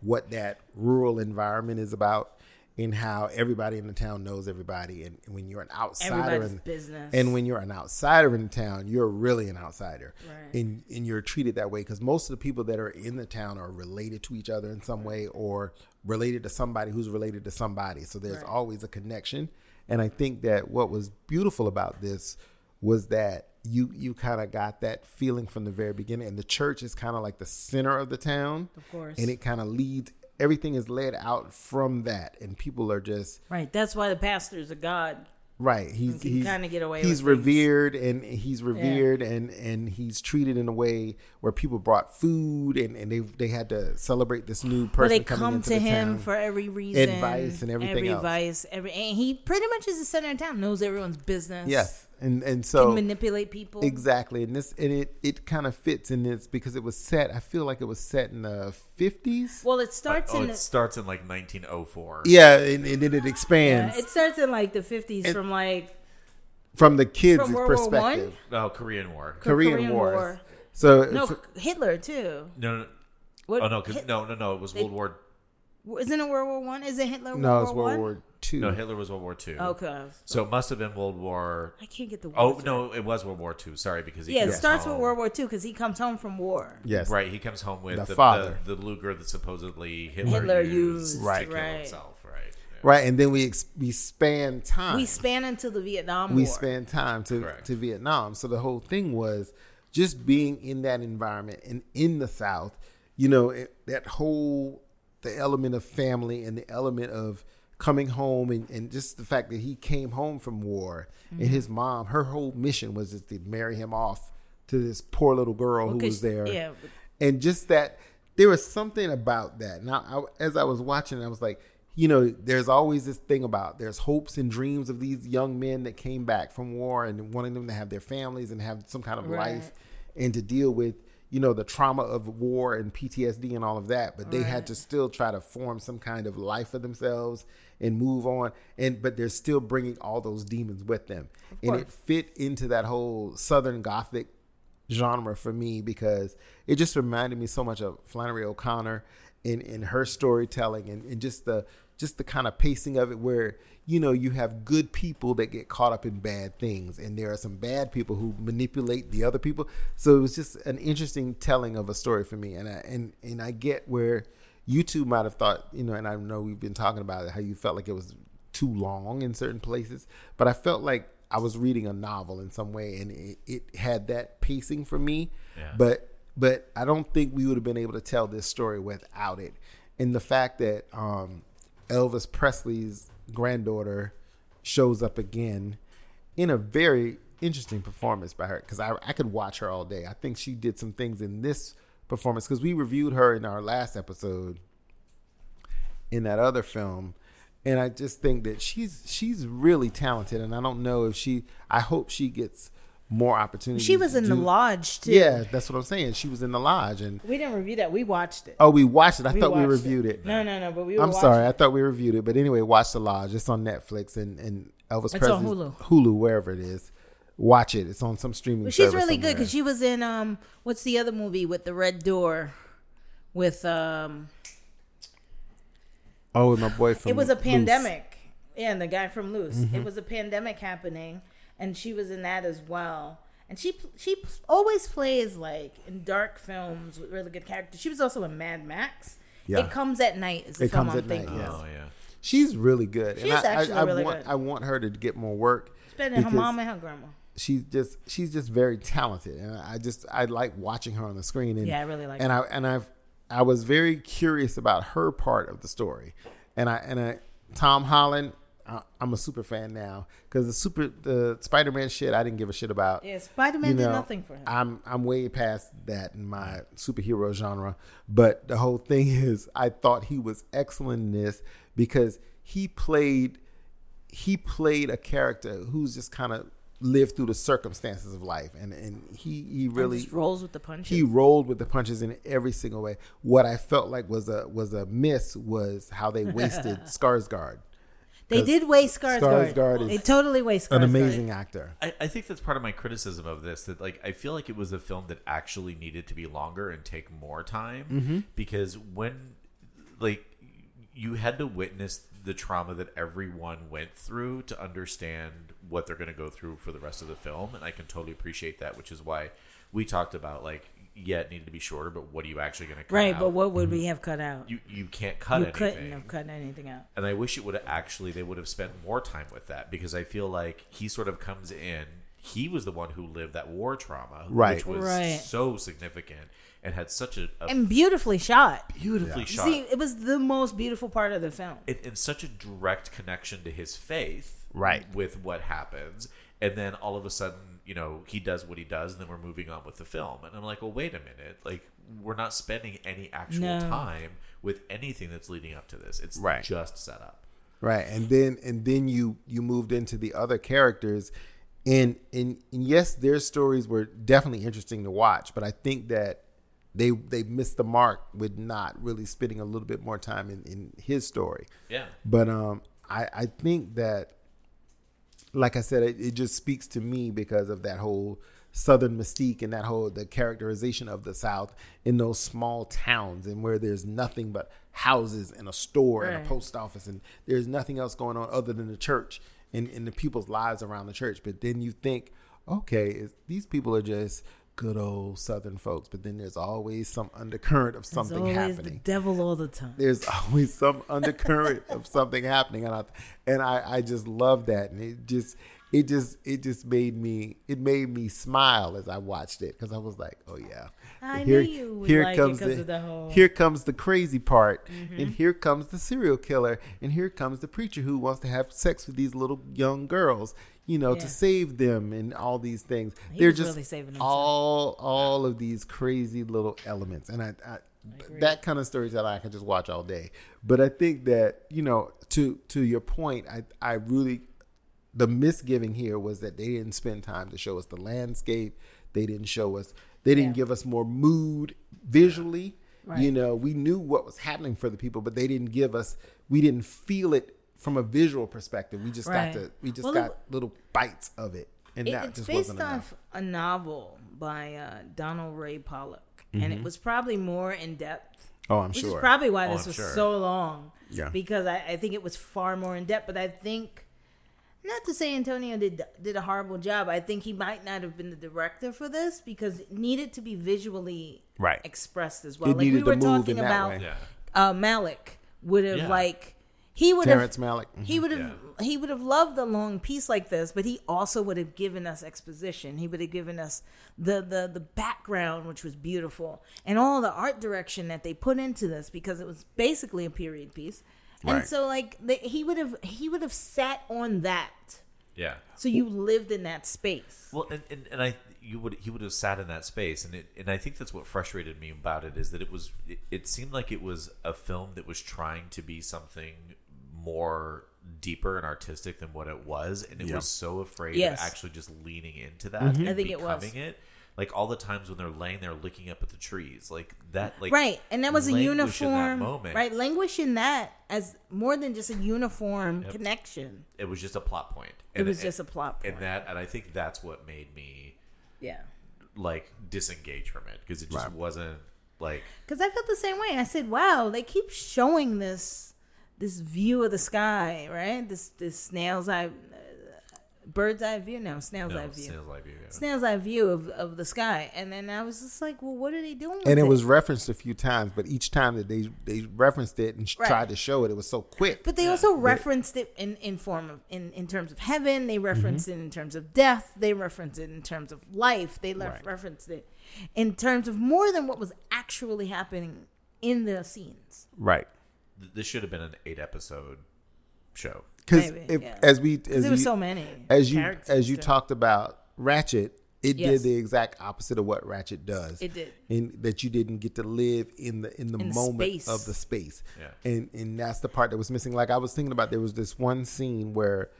what that rural environment is about. And how everybody in the town knows everybody, and when you're an outsider, in, business. and when you're an outsider in the town, you're really an outsider, Right. and and you're treated that way because most of the people that are in the town are related to each other in some way or related to somebody who's related to somebody. So there's Right. always a connection, and I think that what was beautiful about this was that you you kind of got that feeling from the very beginning, and the church is kind of like the center of the town, Of course. and it kind of leads. Everything is led out from that, and people are just right. That's why the pastor's a god. Right. He's he's kinda get away He's revered and he's revered and and he's treated in a way where people brought food and and they they had to celebrate this new person Where they come to the him town. for every reason, Advice and everything every else. advice, every, and he pretty much is the center of town. Knows everyone's business. yes. And and can so manipulate people. exactly. And this and it it kind of fits in this because it was set I feel like it was set in the 50s. Well, it starts oh, in it the, starts in like 1904. Yeah, and, and then it yeah, expands it starts in like the fifties And- from like from the kids' from World War perspective. Oh, Korean War. Korean, Korean Wars. War. So no f- Hitler too. No, no, What, oh no, 'cause- Hit- no, no, no. It was World War. Isn't it World War One? Is it Hitler? no, it's War World War Two. No, Hitler was World War Two. Okay. So it must have been World War. I can't get the. Oh words no, it was World War Two. Sorry, because he Yeah, it comes starts with World War Two because he comes home from war. Yes. Right, he comes home with The the, father. the, the Luger that supposedly Hitler, Hitler used, used, to Right. kill right. himself. Right. yeah. Right, and then we ex- we span time. We span into the Vietnam War. we War. span time to Correct. to Vietnam. So the whole thing was just being in that environment and in the South, you know, it, that whole the element of family and the element of coming home and, and just the fact that he came home from war Mm-hmm. and his mom, her whole mission was just to marry him off to this poor little girl who was there. yeah, And just that there was something about that. Now, I, as I was watching, I was like, you know, there's always this thing about there's hopes and dreams of these young men that came back from war and wanting them to have their families and have some kind of Right. life and to deal with, you know, the trauma of war and PTSD and all of that. But they had to still try to form some kind of life for themselves and move on. And but they're still bringing all those demons with them, and it fit into that whole Southern Gothic genre for me because it just reminded me so much of Flannery O'Connor in in her storytelling and, and just the just the kind of pacing of it where you know you have good people that get caught up in bad things and there are some bad people who manipulate the other people so it was just an interesting telling of a story for me and I, and and I get where you two might have thought you know and I know we've been talking about it how you felt like it was too long in certain places but I felt like I was reading a novel in some way and it, it had that pacing for me Yeah. but but I don't think we would have been able to tell this story without it. And the fact that um, Elvis Presley's granddaughter shows up again in a very interesting performance by her, because I, I could watch her all day. I think she did some things in this performance, because we reviewed her in our last episode in that other film. And I just think that she's she's really talented, and I don't know if she. I hope she gets more opportunities. She was in the lodge too. yeah, that's what I'm saying. She was in the lodge, and We didn't review that. We watched it. oh, we watched it. I We thought we reviewed it. No, no, no. But we. Were I'm sorry, I thought we reviewed it, but anyway, watch the lodge. It's on Netflix and and Elvis It's on Hulu. Hulu, wherever it is. Watch it. It's on some streaming. But she's really good because she was in um. What's the other movie with the red door? With um. oh, and my boy from It was a Luce. pandemic. Yeah, and the guy from Luce. Mm-hmm. It was a pandemic happening, and she was in that as well. And she she always plays like in dark films with really good characters. She was also in Mad Max. Yeah. It comes at night. Is the It film Comes I'm at Night, thinking. yes. Oh yeah. She's really good. She's and I, actually I, I really want good. I want her to get more work. Better than her mom and her grandma. She's just she's just very talented, and I just I like watching her on the screen. And, Yeah, I really like And I and I've I was very curious about her part of the story, and I and I Tom Holland. I, I'm a super fan now because the super the Spider Man shit I didn't give a shit about. Yeah, Spider Man You did nothing for him. I'm I'm way past that in my superhero genre, but the whole thing is I thought he was excellent in this because he played he played a character who's just kind of lived through the circumstances of life and and he he really rolls with the punches. he rolled with the punches in every single way. What I felt like was a was a miss was how they wasted Skarsgård, they did waste Skarsgård. Skarsgård is they totally waste Skarsgård. an amazing actor. I, I think that's part of my criticism of this. That like I feel like it was a film that actually needed to be longer and take more time Mm-hmm. because when like you had to witness the trauma that everyone went through to understand what they're going to go through for the rest of the film, and I can totally appreciate that. Which is why we talked about like yeah, it needed to be shorter, but what are you actually going to cut Right, out? but what would we mm-hmm. have cut out? you you can't cut you anything couldn't have cut anything out. and I wish it would have actually they would have spent more time with that because I feel like he sort of comes in. He was the one who lived that war trauma, Right. which was Right. so significant and had such a, a And beautifully shot. beautifully shot See, it was the most beautiful part of the film. and, and such a direct connection to his faith, Right. with what happens. And then all of a sudden, you know, he does what he does, and then we're moving on with the film. And I'm like, well, wait a minute, like we're not spending any actual No. time with anything that's leading up to this. It's Right. just set up. Right, and then and then you you moved into the other characters, and and, and yes, their stories were definitely interesting to watch, but I think that they they missed the mark with not really spending a little bit more time in, in his story. Yeah. But um, I I think that, like I said, it, it just speaks to me because of that whole southern mystique and that whole the characterization of the South in those small towns and where there's nothing but houses and a store and a post office and there's nothing else going on other than the church and, and the people's lives around the church. But then you think, okay, these people are just good old southern folks, but then there's always some undercurrent of There's something always happening the devil all the time. there's always some undercurrent of something happening and I and I, I just love that and it just it just it just made me it made me smile as I watched it because I was like, oh yeah, I knew you would like 'cause of the whole- Mm-hmm. here comes the crazy part, and here comes the serial killer, and here comes the preacher who wants to have sex with these little young girls, you know, Yeah. to save them and all these things. He They're just really saving all all of these crazy little elements, and I, I that kind of storytelling I can just watch all day. But I think that you know, to to your point, I I really the misgiving here was that they didn't spend time to show us the landscape. They didn't show us. They didn't Yeah. give us more mood visually. Right. You know, we knew what was happening for the people, but they didn't give us. We didn't feel it from a visual perspective. We just Right. got to. We just Well, got little bites of it, and It- that it's just based wasn't off enough. a novel by uh, Donald Ray Pollock, and Mm-hmm. it was probably more in depth. Oh, I'm Which sure. is probably why Oh, this I'm was sure. so long. Yeah. Because I, I think it was far more in depth. But I think, not to say Antonio did did a horrible job. I think he might not have been the director for this because it needed to be visually Right. expressed as well. It like we needed to were move talking about. Yeah. uh, Malick would have Yeah. like he would Terrence have Malick. mhm. he would have he would have loved a long piece like this, but he also would have given us exposition. He would have given us the the the background, which was beautiful, and all the art direction that they put into this because it was basically a period piece. And Right. so, like the, he would have he would have sat on that, Yeah. so you lived in that space. Well, and, and, and I you would he would have sat in that space, and it and I think that's what frustrated me about it is that it was it, it seemed like it was a film that was trying to be something more deeper and artistic than what it was, and it Yeah. was so afraid Yes. of actually just leaning into that. Mm-hmm. And I think it was. becoming it. Like all the times when they're laying there looking up at the trees, like that, like right, and that was a languish in that uniform. moment. Right, languish in that as more than just a uniform Yep. connection. It was just a plot point. It was just a plot and that, and I think that's what made me Yeah. like disengage from it because it just Right. wasn't like Because I felt the same way. I said, "Wow, they keep showing this this view of the sky, right? This this snail's eye, uh, bird's eye view. No, snail's no eye view. snail's eye view. yeah. Snail's eye view of, of the sky." And then I was just like, "Well, what are they doing?" and with it was referenced a few times, but each time that they they referenced it and Right. tried to show it, it was so quick. But they also referenced it in, in form of in, in terms of heaven. They referenced it in terms of death. They referenced it in terms of life. They le- Right. referenced it in terms of more than what was actually happening in the scenes. right. Th- This should have been an eight episode show. Because yeah. as we as There you, were so many as you as you too. talked about Ratched, it Yes. did the exact opposite of what Ratched does. It did. and that you didn't get to live in the in the In moment space. of the space. Yeah. And and that's the part that was missing. Like I was thinking about, there was this one scene where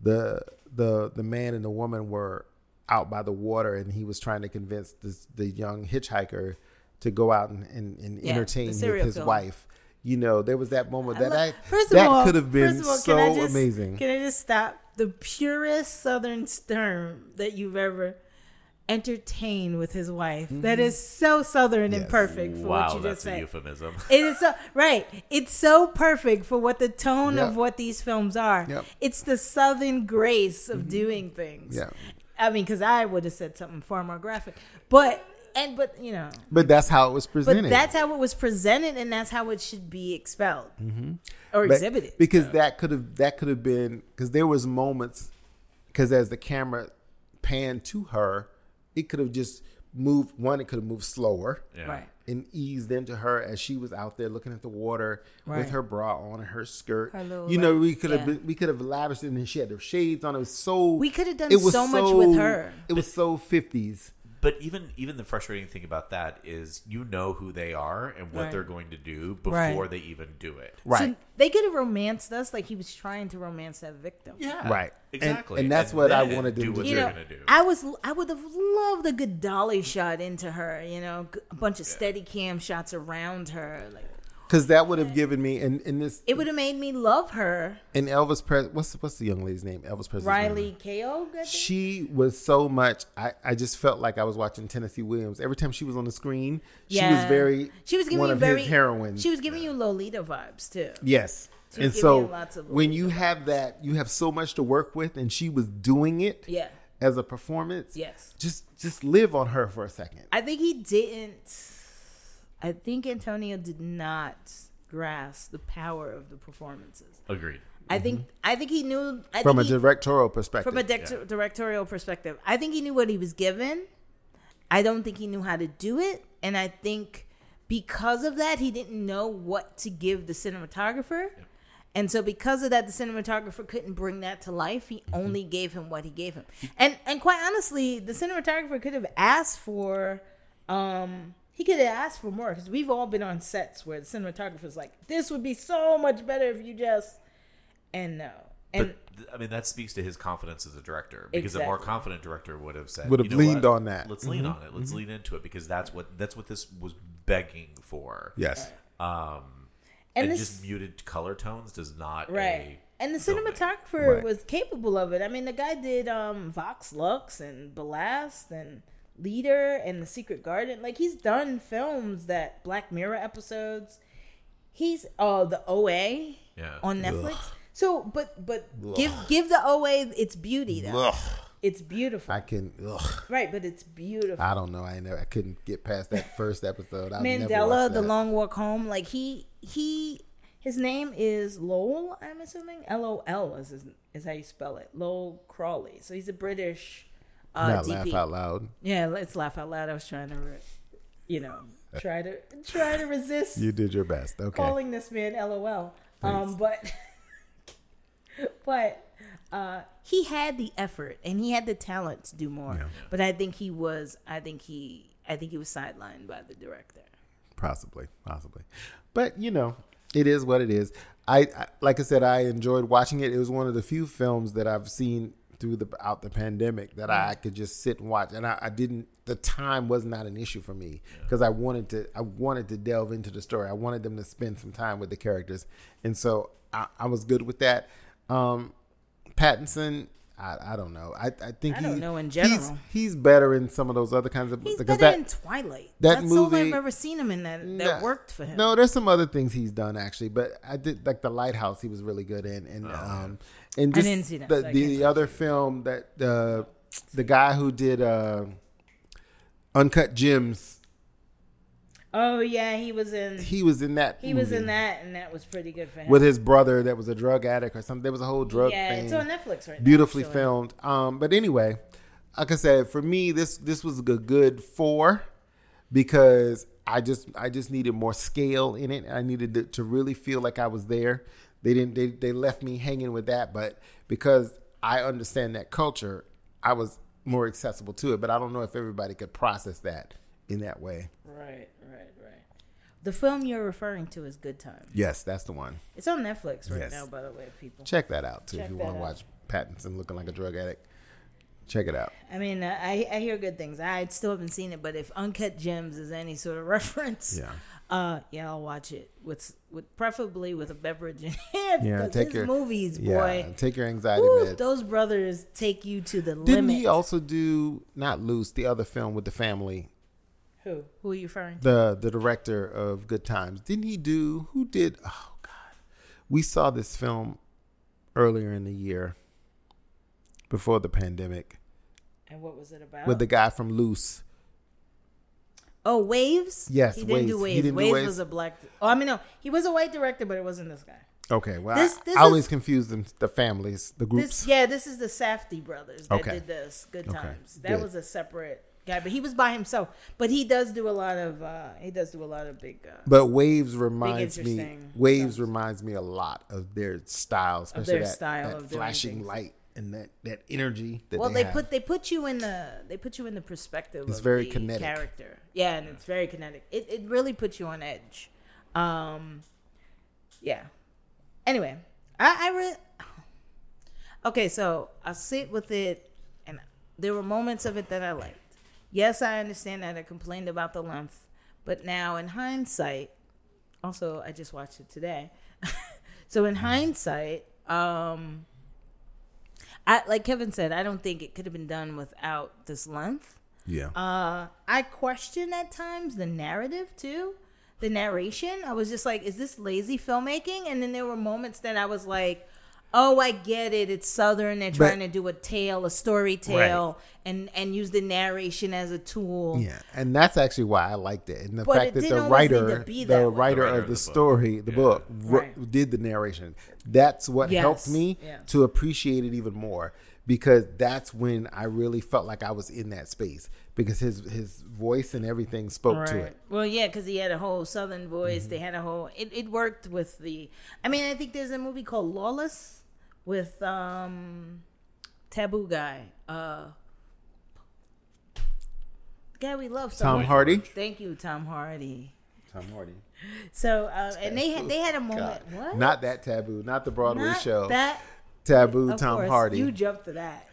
the the the man and the woman were out by the water, and he was trying to convince this the young hitchhiker to go out and and, and Yeah, entertain with his killer. wife. You know, there was that moment that lo- I, first of that all, could have been all, so can just, amazing. Can I just stop? The purest Southern term that you've ever entertained with his wife. That is so Southern and Mm-hmm. Yes. perfect for what Wow, you that's just a said. euphemism. It is so right. It's so perfect for what the tone Yep. of what these films are. Yep. It's the southern grace of doing things. Yeah. I mean, because I would have said something far more graphic, but and but you know, But that's how it was but presented. that's how it was presented, and that's how it should be expelled mm-hmm. or But- exhibited. because that could have that could have been because there was moments because as the camera panned to her, it could have just moved. One, it could have moved slower Yeah. Right. and eased into her as she was out there looking at the water Right. with her bra on and her skirt. Her little, you know, we could have yeah. we could have lavished it, and she had the shades on. It was so We could have done it was so much with her. It was so fifties. But even even the frustrating thing about that is you know who they are and what Right. they're going to do before Right. they even do it. Right. So they could have romanced us like he was trying to romance that victim. Yeah. Right. And- Exactly. and that's what I then wanted them do to what do. you they're know, gonna do. I was I would have loved a good dolly shot into her. You know, g- a bunch of steady cam shots around her. Like Because that would have given me and in this it would have made me love her. And Elvis Pres what's what's the young lady's name? Elvis Presley's name? Riley Keough. she was so much I, I just felt like I was watching Tennessee Williams. Every time she was on the screen, Yeah. she was very She was giving one you of very his heroines. She was giving you Lolita vibes too. yes. She And so when you have that, you have so much to work with and she was doing it Yeah. as a performance. Yes. Just just live on her for a second. I think he didn't. I think Antonio did not grasp the power of the performances. Agreed. I think I think he knew I From a he- directorial perspective. from a dec- directorial perspective. I think he knew what he was given. I don't think he knew how to do it, and I think because of that, he didn't know what to give the cinematographer. And so, because of that, the cinematographer couldn't bring that to life. He only gave him what he gave him, and and quite honestly, the cinematographer could have asked for, um, he could have asked for more because we've all been on sets where the cinematographer's like, "This would be so much better if you just," and no, and But I mean, that speaks to his confidence as a director. Because a more confident director would have said, Would have "You know leaned what? on that." Let's lean on it. Let's lean into it because that's what that's what this was begging for. yes. Um, And and, this- just muted color tones does not right a and the cinematographer Right. was capable of it i mean the guy did um vox lux and ballast and leader and the secret garden like he's done films that black mirror episodes he's uh the oa Yeah. on netflix so but but give give the oa its beauty though Ugh. it's beautiful I can. Ugh. right but it's beautiful I don't know. I never. I couldn't get past that first episode. I've never Mandela, The that. Long Walk Home. Like he he his name is Lowell, I'm assuming. L O L is his, is how you spell it. Lowell Crawley. So he's a British uh Not DP. laugh out loud. Yeah, let's laugh out loud. I was trying to re- you know, try to try to resist You did your best. Okay. calling this man LOL. Um but but uh he had the effort and he had the talent to do more. Yeah. But I think he was I think he I think he was sidelined by the director. Possibly, possibly, but you know, it is what it is. I, I like I said, I enjoyed watching it. It was one of the few films that I've seen through the out the pandemic that I could just sit and watch, and I, I didn't. The time was not an issue for me because I wanted to. I wanted to delve into the story. I wanted them to spend some time with the characters, and so I, I was good with that. Um, Pattinson. I, I don't know. I, I think I don't he- know in He's, general. he's better in some of those other kinds of He's because better that in Twilight. that That's all movie- I've ever seen him in that that Nah. worked for him. No, there's some other things he's done actually, but I did like the Lighthouse. He was really good in, and um, and I didn't see that, the so the, the other film that uh, the guy who did uh, Uncut Gems. Oh yeah, he was in. He was in that. He was in that, and that was pretty good for him. with his brother that was a drug addict or something. There was a whole drug yeah, thing. it's on Netflix right now. beautifully filmed. Um, but anyway, like I said, for me, this this was a good four because I just I just needed more scale in it. I needed to, to really feel like I was there. They didn't they, they left me hanging with that, but because I understand that culture, I was more accessible to it. But I don't know if everybody could process that in that way. Right, right, right. The film you're referring to is Good Time. Yes, that's the one. It's on Netflix right Yes. now, by the way, people. Check that out too Check if you want to watch Pattinson looking like a drug addict. Check it out. I mean, uh, I I hear good things. I still haven't seen it, but if Uncut Gems is any sort of reference, Yeah. Uh, yeah, I'll watch it with with preferably with a beverage in hand. Yeah, take your movies, Yeah, boy. take your anxiety Woo, meds. those brothers take you to the limit. Didn't limit. he also do not Luce, the other film with the family? Who? Who are you referring to? The the director of Good Times. Didn't he do who did oh god. We saw this film earlier in the year before the pandemic And what was it about? with the guy from Luce. Oh, Waves. Yes, he didn't do Waves. Waves. He didn't do Waves, Waves? was a black. Oh, I mean, no, he was a white director, but it wasn't this guy. Okay, well This- I, this I always is- confuse them the families, the groups. This, yeah, this is the Safdie brothers that Okay. did this. Good Okay, times. That good. was a separate guy, but he was by himself. But he does do a lot of. uh He does do a lot of big. Uh, But Waves reminds me. interesting Waves reminds me a lot of their style, especially their that, style that of doing flashing things. light and that, that energy. That well, they, they have. put they put you in the they put you in the perspective. It's of very the kinetic. character. Yeah, and it's very kinetic. It it really puts you on edge. Um, yeah. Anyway, I I re- okay. So I sit with it, and there were moments of it that I liked. Yes, I understand that I complained about the length, but now in hindsight, also I just watched it today. so in hindsight, um, I like Kevin said, I don't think it could have been done without this length. yeah. Uh, I question at times the narrative too, the narration. I was just like, is this lazy filmmaking? And then there were moments that I was like, Oh, I get it. It's southern. They're trying to do a tale, a story tale, and and use the narration as a tool. Yeah, and that's actually why I liked it, and the But fact that the always need to writer, be the that writer The writer of of the the book. story, the Yeah. book, wr- Right. did the narration. That's what Yes. helped me Yeah. to appreciate it even more because that's when I really felt like I was in that space because his his voice and everything spoke to it. Well, yeah, because he had a whole southern voice. Mm-hmm. They had a whole. It, it worked with the. I mean, I think there's a movie called Lawless with um, Taboo guy. Uh, the guy we love so Tom much. Hardy. Thank you, Tom Hardy. Tom Hardy. So, uh, and they had they had a moment. What? Not that taboo. Not the Broadway Not show. That taboo. of Tom course, Hardy. You jumped to that.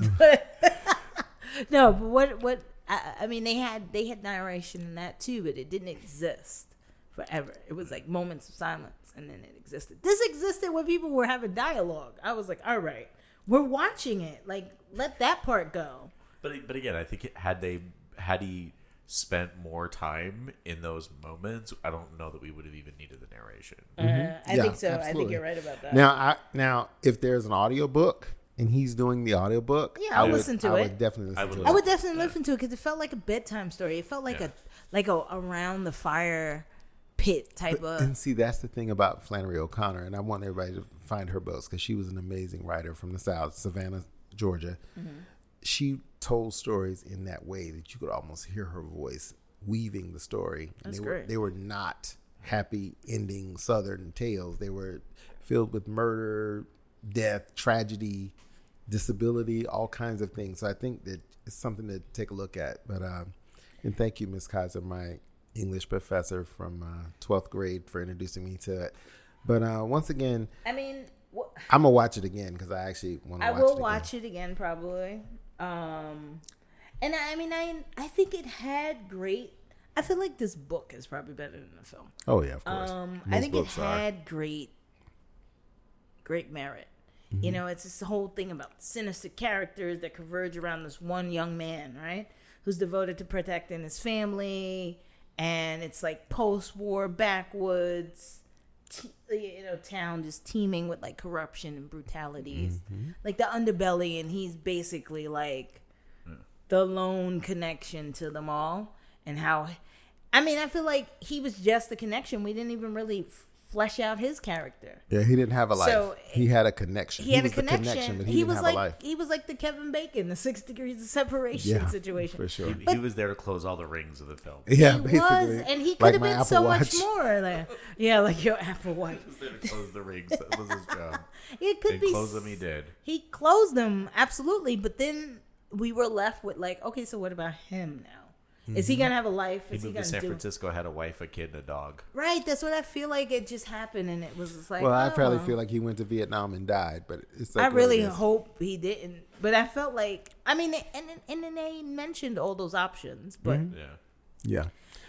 no, but what what I, I mean they had they had narration in that too, but it didn't exist forever. It was like moments of silence and then it existed. This existed when people were having dialogue. I was like, all right, we're watching it. Like let that part go. But but again, I think it, had they had he spent more time in those moments, I don't know that we would have even needed the narration. Uh, I Mm-hmm. Yeah, think so. I think you're right about that. Now, I now if there's an audiobook and he's doing the audiobook, Yeah, I'll I would- listen to I it. would definitely listen I would to it. I would definitely listen to it because it felt like a bedtime story. It felt like Yeah. a like a around the fire pit type But- of. and see, that's the thing about Flannery O'Connor, and I want everybody to find her books because she was an amazing writer from the South, Savannah, Georgia. Mm-hmm. She told stories in that way that you could almost hear her voice weaving the story. And That's they great. were they were not happy ending Southern tales. They were filled with murder, death, tragedy, disability, all kinds of things. So I think that it's something to take a look at. But um, and thank you, Miss Kaiser, my English professor from uh, twelfth grade, for introducing me to it. But uh, once again, I mean, wh- I'm gonna watch it again because I actually want to I watch will it again. watch it again probably. Um, and I, I mean, I I think it had great. I feel like this book is probably better than the film. Oh yeah, of course. Um, I think it are. had great, great merit. You know, it's this whole thing about sinister characters that converge around this one young man, right? Who's devoted to protecting his family, and it's like post-war backwoods, te- you know, town just teeming with like corruption and brutalities, mm-hmm. like the underbelly, and he's basically like the lone connection to them all and how I mean, I feel like he was just the connection. We didn't even really flesh out his character. Yeah, he didn't have a life. So, he had a connection. He, had was a connection. the connection, but he, he didn't was have like a life. he was like the Kevin Bacon, the six degrees of separation Yeah, situation. for sure. He, he was there to close all the rings of the film. Yeah, He basically. was, and he could Like have been Apple so Watch. much more. Like, yeah, like your Apple Watch. He was there to close the rings. That was his job. It could And be close them he did. He closed them absolutely, but then we were left with like, okay, so what about him now? Is he gonna have a life? Mm-hmm. He Is he, moved to gonna San do Francisco, had a wife, a kid, and a dog. right? That's what I feel like. It just happened, and it was just like. well, I probably oh. feel like he went to Vietnam and died, but it's like I really it is. hope he didn't, but I felt like I mean, and and then they mentioned all those options, but Mm-hmm. Yeah. Yeah.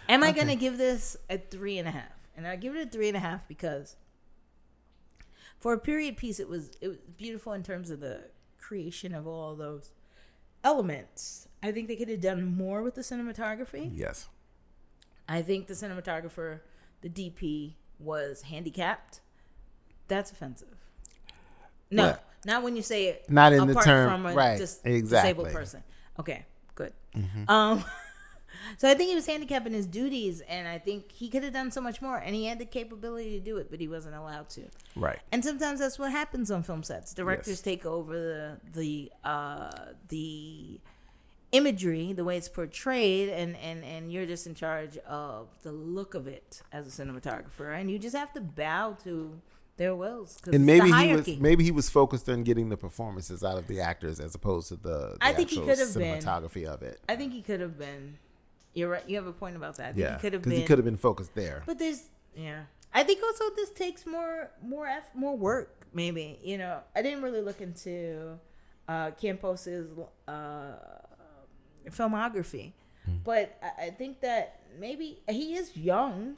am I gonna give this a three and a half? And I give it a three and a half because for a period piece, it was it was beautiful in terms of the creation of all those elements. I think they could have done more with the cinematography. Yes. I think the cinematographer, the DP, was handicapped. That's offensive. No, Yeah. not when you say it. Not in the term- from a right, dis- exactly. disabled person. Okay, good. Mm-hmm. Um, so I think he was handicapped in his duties, and I think he could have done so much more, and he had the capability to do it, but he wasn't allowed to. Right. And sometimes that's what happens on film sets. Directors Yes. take over the the uh, the imagery, the way it's portrayed, and, and and you're just in charge of the look of it as a cinematographer, and you just have to bow to their wills. And maybe he was maybe he was focused on getting the performances out of the actors as opposed to the, the I think he could have been. cinematography of it. I think he could have been. You're right. You have a point about that. Yeah, he could have because been. he could have been focused there. But there's yeah. I think also this takes more more eff- more work. Maybe you know I didn't really look into uh, Campos's uh, filmography, Hmm. but I, I think that maybe he is young.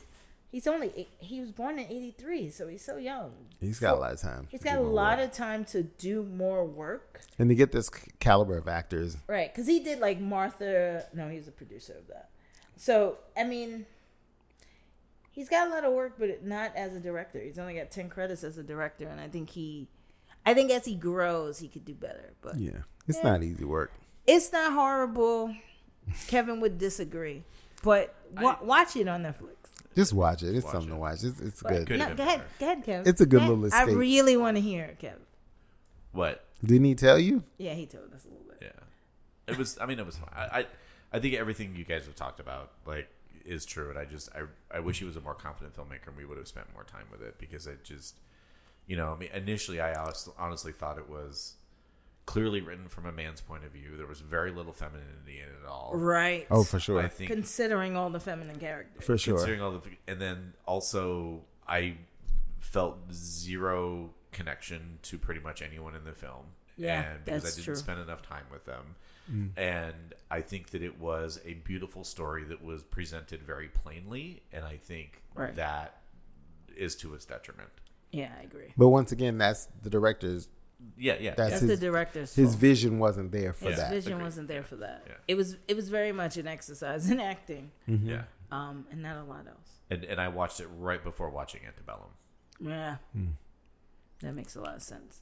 He's only he was born in '83, so he's so young. He's got a lot of time. He's got a lot work. of time to do more work. and to get this caliber of actors. Right, because he did like Martha. No, he was a producer of that. So I mean, he's got a lot of work, but not as a director. He's only got ten credits as a director, and I think he, I think as he grows, he could do better. But Yeah, it's Yeah. not easy work. It's not horrible. Kevin would disagree, but wa- watch it on Netflix. Just watch it. It's Watch something it. to watch. It's, it's But- good. No, go ahead, go ahead, Kevin. It's a good Go ahead. little I really want to hear it, Kevin. What? Didn't he tell you? Yeah, he told us a little bit. Yeah, it was. I mean, it was fine. I, I, I think everything you guys have talked about like is true, and I just I, I wish he was a more confident filmmaker, and we would have spent more time with it because it just, you know, I mean, initially I honestly thought it was clearly written from a man's point of view. There was very little femininity in it at all. Right. Oh, for sure. I think Considering all the feminine characters. For sure. considering all the, and then also I felt zero connection to pretty much anyone in the film. Yeah, and because that's I didn't true. spend enough time with them. Mm. And I think that it was a beautiful story that was presented very plainly, and I think Right. that is to its detriment. Yeah, I agree. But once again, that's the director's. Yeah, yeah, That's That's his- the director's His fault. vision wasn't there for that. His that. vision Agreed. wasn't there for that. Yeah. It was it was very much an exercise in acting, Mm-hmm. yeah. um, and not a lot else. And and I watched it right before watching Antebellum. Yeah, Hmm. that makes a lot of sense.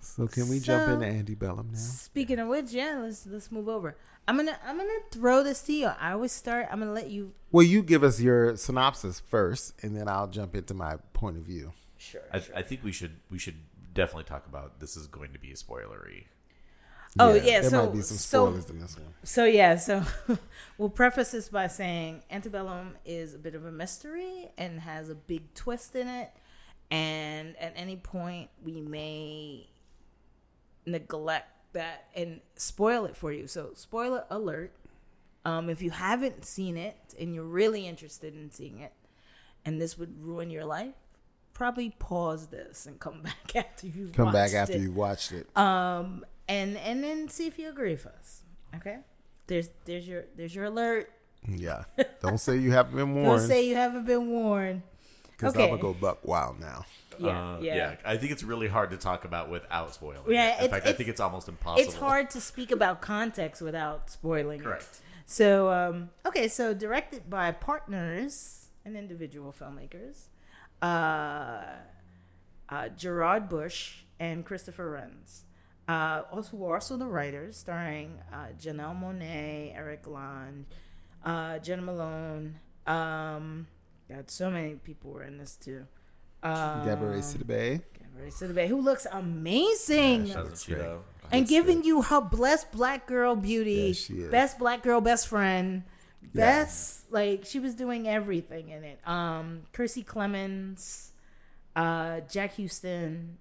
So can we jump So- into Antebellum now? Speaking of which, yeah, let's let's move over. I'm gonna I'm gonna throw this to you. I always start. I'm gonna let you. Well, you give us your synopsis first, and then I'll jump into my point of view. Sure. I, I think we should we should definitely talk about this is going to be a spoilery. Oh, yeah, there so- might be some so- in this one. So yeah, so we'll preface this by saying Antebellum is a bit of a mystery and has a big twist in it, and at any point we may neglect that and spoil it for you. So spoiler alert. Um, if you haven't seen it and you're really interested in seeing it, and this would ruin your life, probably pause this and come back after you've Come back after it you watched it. um and and then see if you agree with us okay there's there's your there's your alert yeah. Don't say you haven't been warned. don't say you haven't been warned because okay. I'm gonna go buck wild now. yeah Uh, yeah, I think it's really hard to talk about without spoiling. Yeah, it. In it's- fact, I think it's almost impossible. it's hard to speak about context without spoiling it. Correct. so um okay so directed by partners and individual filmmakers uh uh gerard bush and christopher renz uh, also, were also the writers, starring uh, Janelle Monae, Eric Lange, uh, Jena Malone. Um, God, so many people were in this too. Um, Deborah Sidibe. Deborah Sidibe, who looks amazing Doesn't she great. and giving you her blessed black girl beauty, Yes, she is. best black girl, best friend, Yeah. best like she was doing everything in it. Um, Kiersey Clemons, uh, Jack Huston,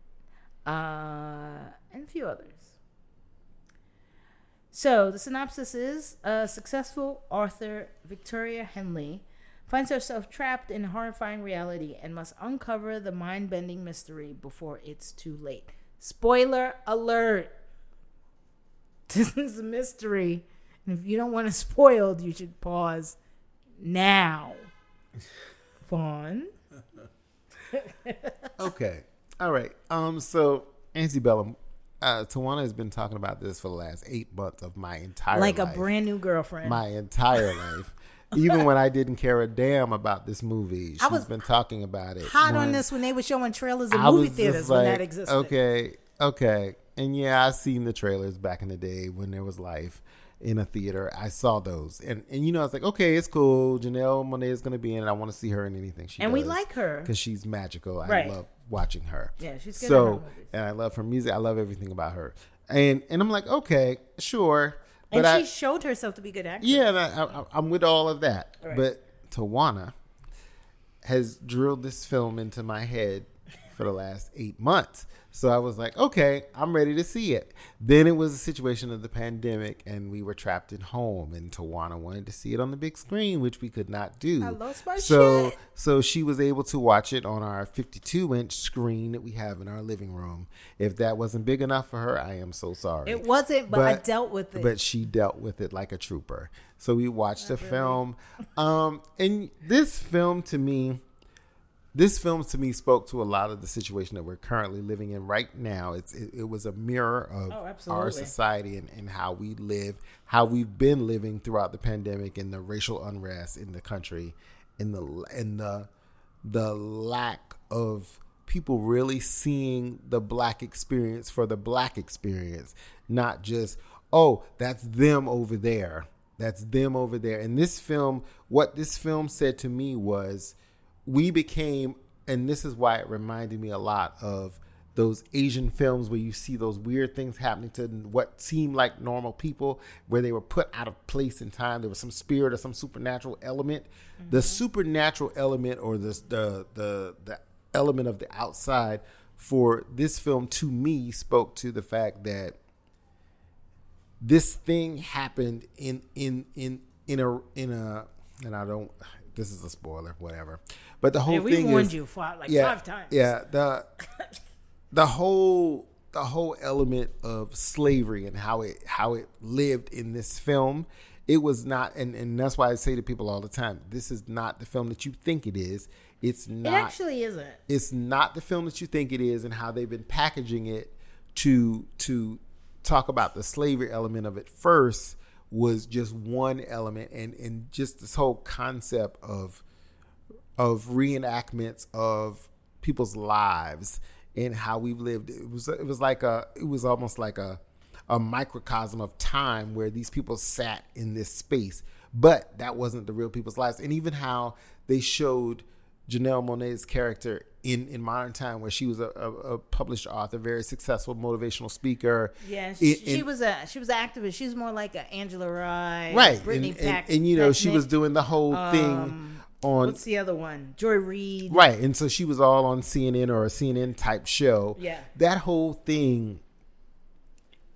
uh, and a few others. So the synopsis is: a successful author, Victoria Henley, finds herself trapped in a horrifying reality and must uncover the mind-bending mystery before it's too late. Spoiler alert! This is a mystery, and if you don't want it spoiled, you should pause now. Vaughn. Okay. All right. Um. So Antebellum, uh, Tawana has been talking about this for the last eight months of my entire like life. a brand new girlfriend. my entire life. Even when I didn't care a damn about this movie, she's I was been talking about it. Hot on this when they were showing trailers in I movie theaters just when that existed. Okay, okay, and yeah, I seen the trailers back in the day when there was life in a theater. I saw those, and and you know, I was like, okay, it's cool. Janelle Monae is going to be in it. I want to see her in anything she And we like her. because she's magical. I Right. love watching her. Yeah, she's good so, and I love her music. I love everything about her. And and I'm like, okay, sure, And but I, she showed herself to be good actress. yeah, and I, I, I'm with all of that. Right. But Tawana has drilled this film into my head for the last eight months. So I was like, okay, I'm ready to see it. Then it was a situation of the pandemic, and we were trapped at home, and Tawana wanted to see it on the big screen, which we could not do. I lost my so, shit. so she was able to watch it on our 52 inch screen that we have in our living room. If that wasn't big enough for her, I am so sorry. It wasn't, but, I dealt with it. But she dealt with it like a trooper. So we watched the film. Um, and this film to me, this film to me spoke to a lot of the situation that we're currently living in right now. It's it, it was a mirror of Oh, our society and, and how we live, how we've been living throughout the pandemic and the racial unrest in the country, and the and the the lack of people really seeing the black experience for the black experience, not just, oh, that's them over there. That's them over there. And this film, what this film said to me was, we became, and this is why it reminded me a lot of those Asian films where you see those weird things happening to what seemed like normal people, where they were put out of place in time. There was some spirit or some supernatural element. Mm-hmm. The supernatural element or the, the the the element of the outside for this film to me spoke to the fact that this thing happened in in in in a in a and I don't this is a spoiler whatever but the whole Man, we thing warned is you for like yeah five times. yeah the the whole the whole element of slavery and how it how it lived in this film it was not and, and that's why I say to people all the time this is not the film that you think it is it's not It actually isn't. it's not the film that you think it is and how they've been packaging it to to talk about the slavery element of it first was just one element and and just this whole concept of of reenactments of people's lives and how we've lived. It was it was like a it was almost like a a microcosm of time where these people sat in this space but that wasn't the real people's lives. And even how they showed Janelle Monae's character in, in modern time, where she was a, a, a published author, very successful motivational speaker. Yeah, she, she was a she was an activist. She was more like a Angela Rye, right, Brittany and, Pack, and, and you know she was doing the whole thing Um, on What's the other one? Joy Reid. right, and so she was all on CNN or a CNN type show. Yeah. that whole thing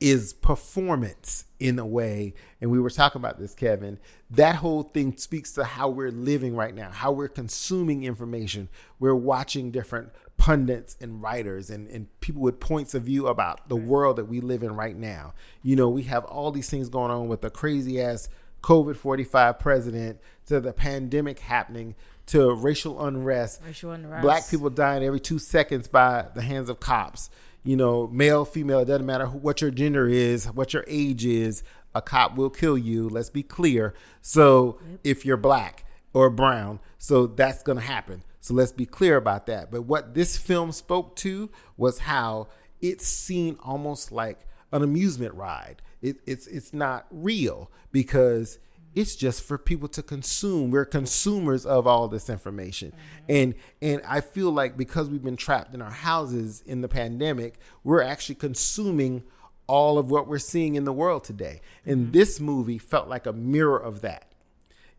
is performance in a way. And we were talking about this kevin. That whole thing speaks to how we're living right now how we're consuming information. We're watching different pundits and writers and, and people with points of view about the world that we live in right now. You know we have all these things going on with the crazy ass covid-45 president to the pandemic happening to racial unrest. Racial unrest. black people dying every two seconds by the hands of cops you know, male, female, it doesn't matter who, what your gender is, what your age is, a cop will kill you. Let's be clear. So if you're black or brown, so that's going to happen. So let's be clear about that. But what this film spoke to was how it's seen almost like an amusement ride. It, it's it's not real because it's just for people to consume. We're consumers of all this information. Mm-hmm. And and I feel like because we've been trapped in our houses in the pandemic, we're actually consuming all of what we're seeing in the world today. And mm-hmm. this movie felt like a mirror of that.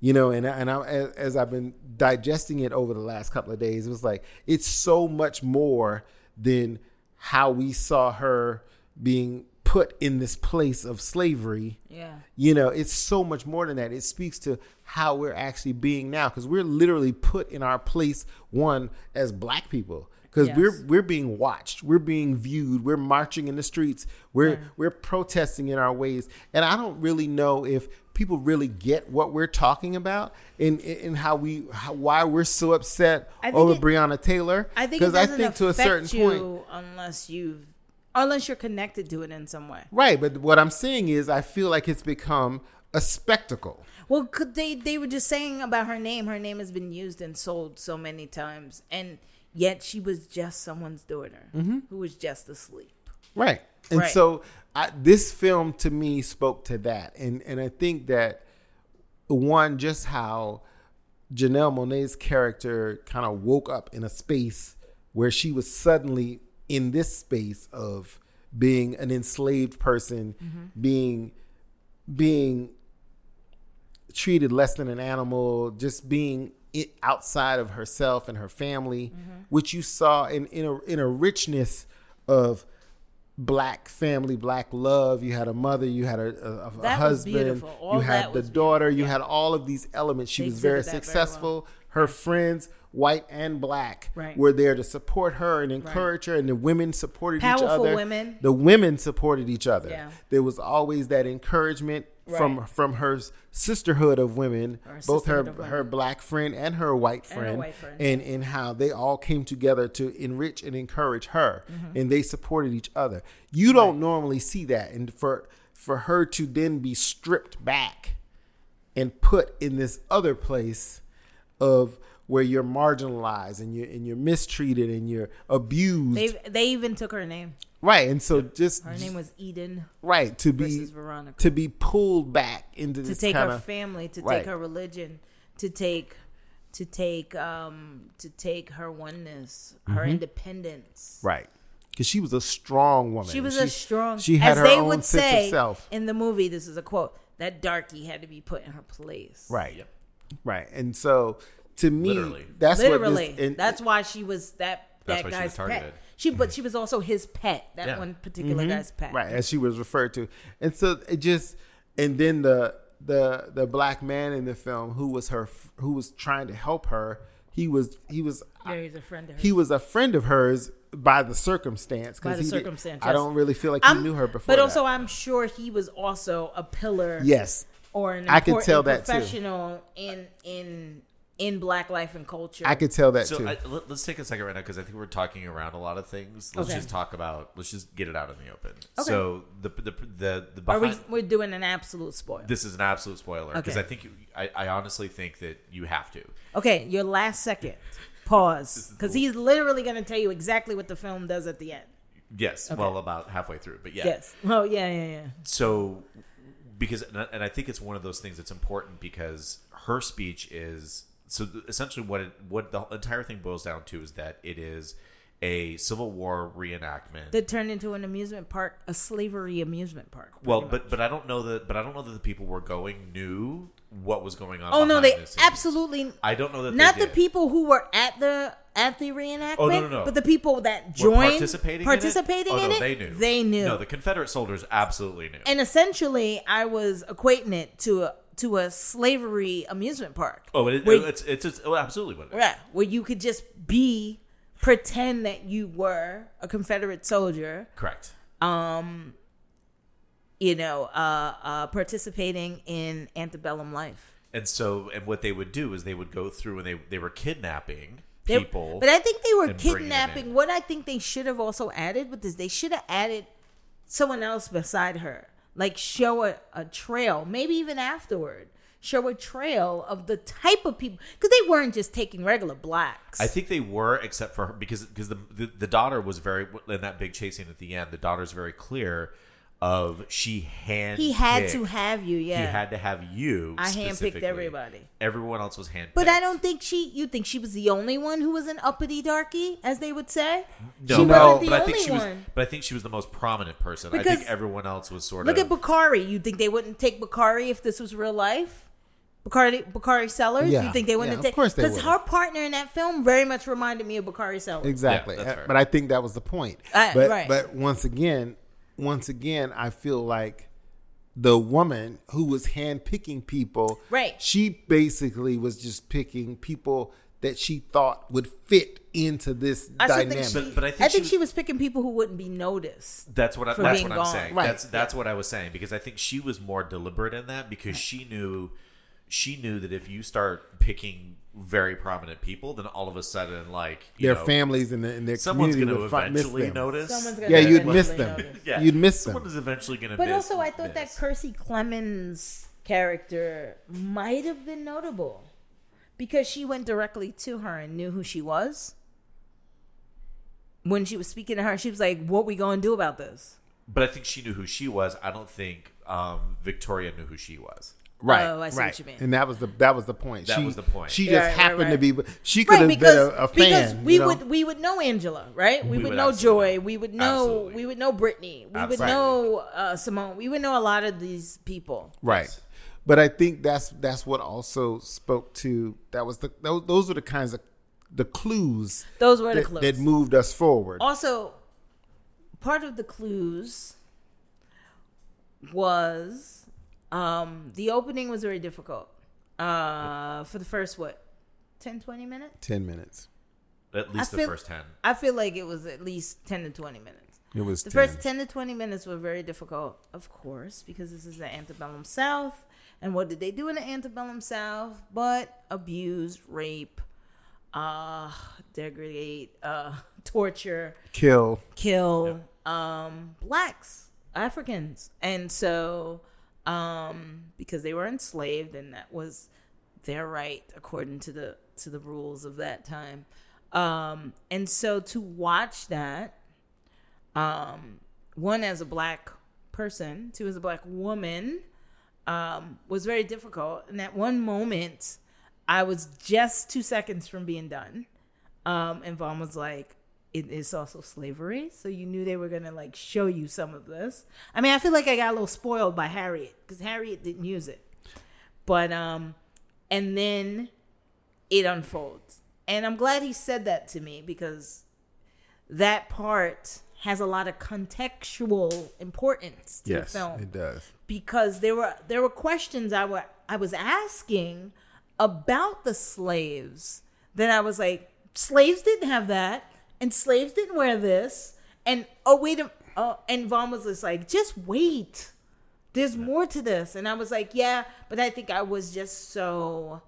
You know, and and I, as, as I've been digesting it over the last couple of days, it was like it's so much more than how we saw her being put in this place of slavery Yeah. you know, it's so much more than that. It speaks to how we're actually being now because we're literally put in our place one as black people because Yes. we're we're being watched, we're being viewed, we're marching in the streets, we're we're protesting in our ways, and I don't really know if people really get what we're talking about and and how we how, why we're so upset over it- Breonna Taylor. I think it I think to a certain you point, unless you've unless you're connected to it in some way. right? But what I'm saying is, I feel like it's become a spectacle. Well, could they they were just saying about her name. Her name has been used and sold so many times, and yet she was just someone's daughter mm-hmm. who was just asleep. Right. And Right. so I, this film to me spoke to that. And and I think that one just how Janelle Monae's character kind of woke up in a space where she was suddenly in this space of being an enslaved person, mm-hmm. being being treated less than an animal, just being it outside of herself and her family, mm-hmm. which you saw in in a in a richness of black family, black love. You had a mother, you had a, a, a husband, you had the daughter, you beautiful. had all of these elements. She They was very that very successful. Her friends, white and black, Right. were there to support her and encourage her, and the women supported each Powerful other. women. The women supported each other. Yeah. There was always that encouragement from Right. from her sisterhood of women, both her her black friend and her white And friend, white friend. and and how they all came together to enrich and encourage her, Mm-hmm. and they supported each other. You don't normally see that, and for for her to then be stripped back and put in this other place of where you're marginalized and you're and you're mistreated and you're abused. They they even took her name. right. And so just Her name was Eden right to be versus Veronica. to be pulled back into to this take kind her family, to Right. take her religion, to take to take um to take her oneness, her independence. Mm-hmm. right because she was a strong woman. She was a strong. She had as her they own would sense say of self. in the movie. This is a quote that darky had to be put in her place. Right. Yep. Right. And so to me, Literally. that's Literally, what this, and, that's why she was that That's that why she was guy's targeted. pet. She, but she was also his pet. That Yeah. one particular guy's pet. Mm-hmm. right as she was referred to, and so it just and then the the the black man in the film who was her who was trying to help her. He was he was Yeah, he's a friend of hers. he was a friend of hers by the circumstance. 'cause By the he did- circumstance, I don't really feel like he I'm- knew her before. But that. also, I'm sure he was also a pillar. yes, or an I could important tell that too. professional in in in black life and culture. I could tell that So too. I, let, us take a second right now because I think we're talking around a lot of things. Let's Okay. just talk about. Let's just get it out in the open. Okay. So the the the, the Are behind, we? We're doing an absolute spoiler? this is an absolute spoiler because Okay. I think you, I, I honestly think that you have to. Okay, your last second. Pause, because he's literally going to tell you exactly what the film does at the end. Yes, Okay. well, about halfway through, but yeah. Yes. Oh yeah, yeah, yeah. So because and I think it's one of those things that's important because her speech is so th- essentially what it, what the entire thing boils down to is that it is a Civil War reenactment. That turned into an amusement park, a slavery amusement park. well, much. but but I don't know that but I don't know that the people were going knew what was going on. oh no, they the absolutely I don't know that not the people who were at the at the reenactment. Oh, no, no, no. But the people that Were joined participating participating in it. Oh, in oh, it. they knew. They knew. No, the Confederate soldiers absolutely knew. and essentially, I was equating it to a to a slavery amusement park. oh, it, Where- it's, it's it's oh, absolutely what it is. Yeah, where you could just be pretend that you were a Confederate soldier, Correct. um, you know, uh, uh, participating in antebellum life. And so, and what they would do is they would go through and they they were kidnapping They- people. but I think they were and bringing them kidnapping. What I think they should have also added with this, they should have added someone else beside her, like show a, a trail, maybe even afterward. Show a trail of the type of people because they weren't just taking regular blacks. I think they were, except for her, because because the, the the daughter was very in that big chasing at the end. The daughter's very clear of she hand he had to have you, yeah. he had to have you. I handpicked everybody. Everyone else was handpicked. But I don't think she. You think she was the only one who was an uppity darky, as they would say? No, she but, wasn't the but I think she was. But I think she was the most prominent person. I Because- think everyone else was sort Look of. Look at Bakari. You think they wouldn't take Bakari if this was real life? Bakari, Bakari Sellers. Yeah. You think they wouldn't Yeah, of take? course they Because her partner in that film very much reminded me of Bakari Sellers. Exactly. Yeah, that's Uh. But I think that was the point. Uh, but right. but once again, once again, I feel like the woman who was handpicking people, Right. She basically was just picking people that she thought would fit into this I dynamic. think she, But- but I I think think, she she, was- was picking people who wouldn't be noticed. That's what I, that's what I'm gone. saying. Right. That's that's what I was saying because I think she was more deliberate in that because she knew she knew that if you start picking very prominent people, then all of a sudden, like you their know, families and, the, and their someone's community going to would fi- miss eventually them. notice. Someone's gonna Yeah, you'd was miss them. yeah, You'd miss them. Someone is eventually going to. But miss, also, I thought that miss. Kiersey Clemons character might have been notable because she went directly to her and knew who she was. When she was speaking to her, she was like, "What we gonna do about this?" But I think she knew who she was. I don't think um, Victoria knew who she was. Right, Oh, I see right. what you mean. And that was the that was the point. That she, was the point. She just right, happened right, to be. She could have been a, a fan. because we you know? would we would know Angela, right? We, We would, would know. Joy. We would know Absolutely. we would know Brittany. We would know uh, Simone. We would know a lot of these people. Right. But I think that's that's what also spoke to that was the those, those were the kinds of the clues Those were the clues. that moved us forward. Also, part of the clues was um, the opening was very difficult. Uh, for the first what 10 20 minutes? 10 minutes. At least the feel- first ten. I feel like it was at least 10 to 20 minutes. It was The 10. first 10 to 20 minutes were very difficult, of course, because this is the antebellum South. And what did they do in the antebellum South? But abuse, rape, uh, degrade, uh, torture, kill. kill um, blacks, Africans. And so, um, because they were enslaved, and that was their right according to the to the rules of that time. Um, and so to watch that, um, one as a black person, two as a black woman, um, was very difficult. And at one moment, I was just two seconds from being done. Um, and Vaughn was like, it is also slavery. So you knew they were going to like show you some of this. I mean, I feel like I got a little spoiled by Harriet because Harriet didn't use it. But, um, and then it unfolds. And I'm glad he said that to me because that part has a lot of contextual importance to yes, the film it does. because there were there were questions I were I was asking about the slaves Then I was like slaves didn't have that and slaves didn't wear this and oh wait a uh, and Vaughn was just like just wait there's more to this and I was like yeah but I think I was just so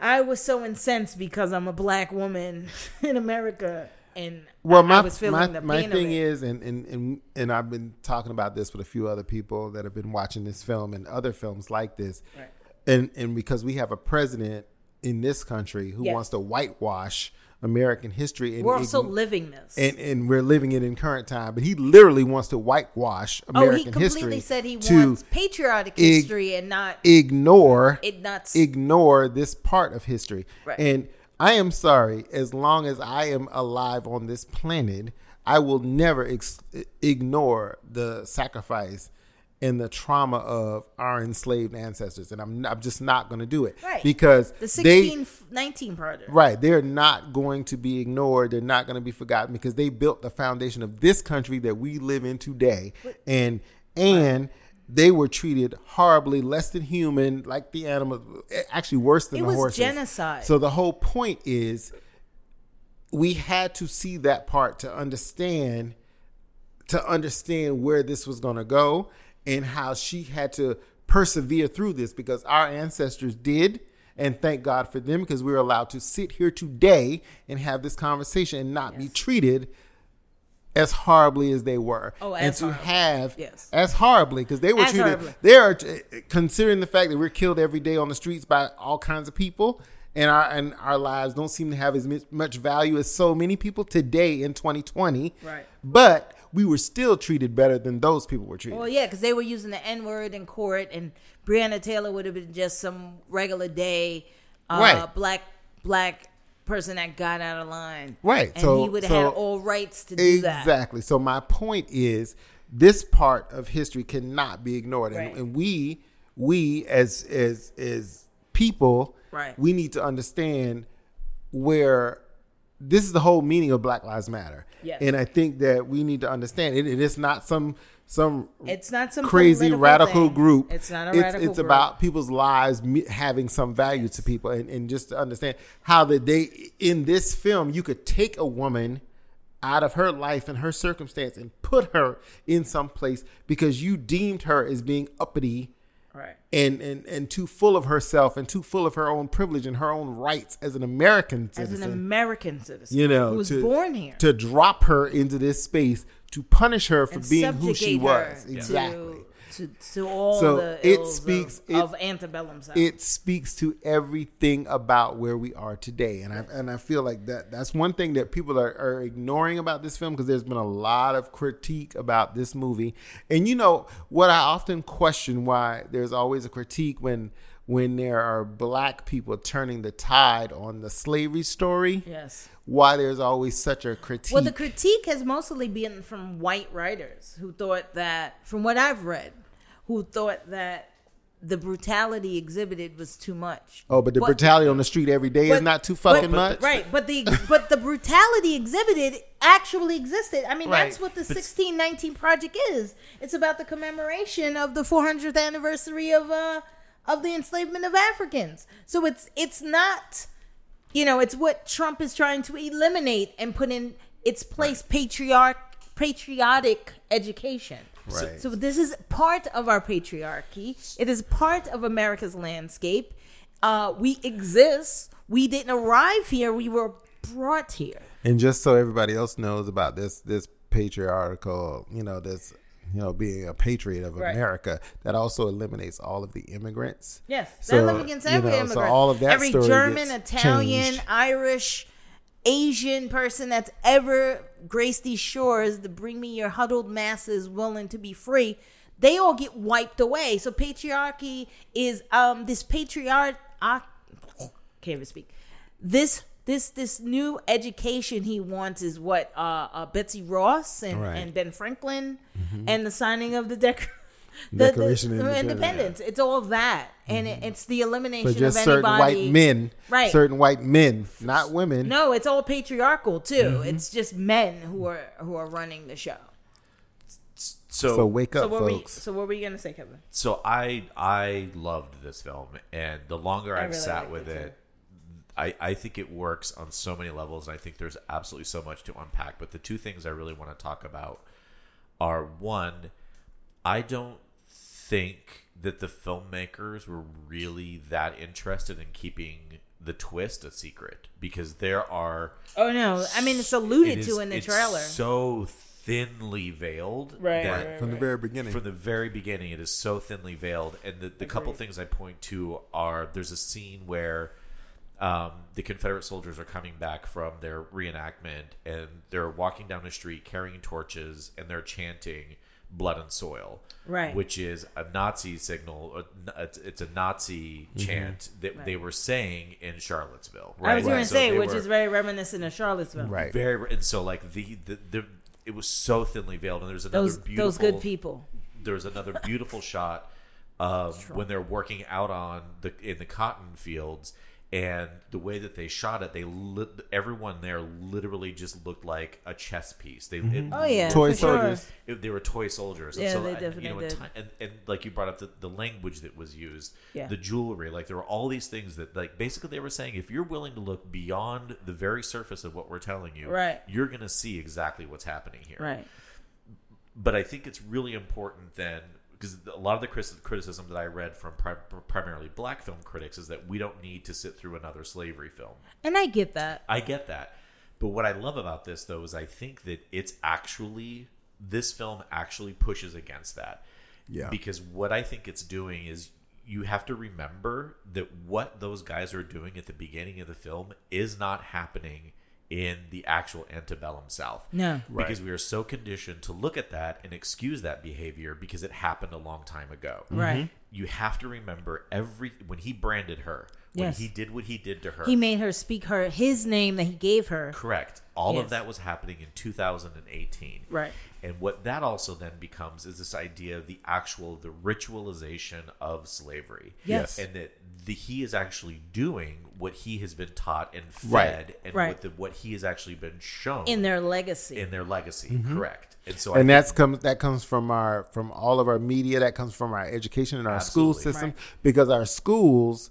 I was so incensed because I'm a black woman in America and Well, my I was feeling my, the my thing of it. is, and, and and and I've been talking about this with a few other people that have been watching this film and other films like this, Right. and and because we have a president in this country who Yes. wants to whitewash American history, and we're also ign- living this and and we're living it in current time, but he literally wants to whitewash American history. Oh, he completely history said he to wants patriotic ig- history and not ignore it not ignore this part of history. Right. And I am sorry, as long as I am alive on this planet, I will never ex- ignore the sacrifice and the trauma of our enslaved ancestors. And I'm, I'm just not going to do it. Right. Because the they, 16 19 project. Right. They're not going to be ignored. They're not going to be forgotten because they built the foundation of this country that we live in today. And and they were treated horribly, less than human, like the animals, eh, actually worse than It the was horses. genocide. So the whole point is we had to see that part to understand to understand where this was going to go and how she had to persevere through this because our ancestors did and thank God for them because we're allowed to sit here today and have this conversation and not be treated as horribly as they were Oh, and to horribly. have Yes. as horribly because they were As treated horribly. they are considering the fact that we're killed every day on the streets by all kinds of people and our and our lives don't seem to have as much value as so many people today in 2020 Right. but we were still treated better than those people were treated Well, yeah, because they were using the N word in court, and Breonna Taylor would have been just some regular day uh, Right. black black person that got out of line. Right, And so- he would have so- had all rights to do that. exactly so my point is this part of history cannot be ignored and, and we we as as as people Right. we need to understand where this is the whole meaning of black lives matter Yes. and i think that we need to understand it, it is not some some It's not some crazy radical thing. group It's not a it's, radical it's group. about people's lives having some value to people and, and just to understand how that they in this film you could take a woman out of her life and her circumstance and put her in some place because you deemed her as being uppity right. and, and and too full of herself and too full of her own privilege and her own rights as an American citizen. As an American citizen, you know, who was to, born here, to drop her into this space to punish her for and being who she was. Exactly. To, to, all So the it speaks- of, it- of antebellum South. It speaks to everything about where we are today, and I and I feel like that that's one thing that people are, are ignoring about this film because there's been a lot of critique about this movie, and you know what I often question why there's always a critique when when there are black people turning the tide on the slavery story. yes. Why there's always such a critique. Well, the critique has mostly been from white writers who thought that, from what I've read, who thought that the brutality exhibited was too much. oh, but the But- brutality on the street every day is not too but- fucking much. right? But the but the brutality exhibited actually existed. I mean, that's what the But- sixteen nineteen project is. It's about the commemoration of the four hundredth anniversary of uh of the enslavement of Africans. So it's it's not you know, it's what Trump is trying to eliminate and put in its place patriarch patriotic education. Right. So this is part of our patriarchy. It is part of America's landscape. Uh, we exist. We didn't arrive here. We were brought here. And just so everybody else knows about this this patriarchal, you know, this you know, being a patriot of Right. America, that also eliminates all of the immigrants. Yes, So, that live against you every know, so immigrant. all of that every German, Italian, changed. Irish, Asian person that's ever graced these shores to bring me your huddled masses willing to be free, they all get wiped away. So patriarchy is um this patriarch. I can't even speak. This this this new education he wants is what uh, uh Betsy Ross and, Right. and Ben Franklin and the signing of the dec. The, Declaration of the, Independence. independence. It's all that, and it, it's the elimination For just of certain anybody. white men, Right. Certain white men, not women. No, it's all patriarchal too. Mm-hmm. It's just men who are who are running the show. So, So wake So up, what were you, folks. so what were you gonna say, Kevin? so I I loved this film, and the longer I I've really sat with it, it, I I think it works on so many levels. And I think there's absolutely so much to unpack. But the two things I really want to talk about are one, I don't think that the filmmakers were really that interested in keeping the twist a secret because there are Oh no, I mean it's alluded it to is- in the it's trailer. so thinly veiled Right, that right, From the very beginning. from the very beginning it is so thinly veiled and the, the couple things i point to are there's a scene where um, the confederate soldiers are coming back from their reenactment and they're walking down the street carrying torches and they're chanting blood and soil Right. which is a nazi signal it's it's a nazi mm-hmm. chant that they were saying in charlottesville right I was gonna So say, which were- is very reminiscent of Charlottesville. Right. very and so like the the, the it was so thinly veiled and there's another Those beautiful those good people. there's another beautiful shot of when they're working out on the in the cotton fields and the way that they shot it they lit, everyone there literally just looked like a chess piece they it, mm-hmm. Oh yeah, Toy for sure. soldiers. it- they were toy soldiers. Yeah, and so, they and, definitely you know, did. and, and, and like you brought up the, the language that was used, Yeah. the jewelry, like there were all these things that, like, basically they were saying if you're willing to look beyond the very surface of what we're telling you, Right. you're going to see exactly what's happening here. Right. But I think it's really important then because a lot of the criticism that I read from pri- primarily black film critics is that we don't need to sit through another slavery film. And I get that. I get that. But what I love about this though is I think that it's actually this film actually pushes against that. Yeah. Because what I think it's doing is you have to remember that what those guys are doing at the beginning of the film is not happening in the actual antebellum South. No. Because we are so conditioned to look at that and excuse that behavior because it happened a long time ago. Right. Mm-hmm. You have to remember every when he branded her, when Yes. he did what he did to her. He made her speak her his name that he gave her. Correct. All Yes. of that was happening in 2018. Right. And what that also then becomes is this idea of the actual the ritualization of slavery. Yes. And that the, he is actually doing what he has been taught and fed Right. and Right. What, the, what he has actually been shown In their legacy. in their legacy. Mm-hmm. Correct. And so and I that's comes that comes from our from all of our media that comes from our education and our school system Right. because our schools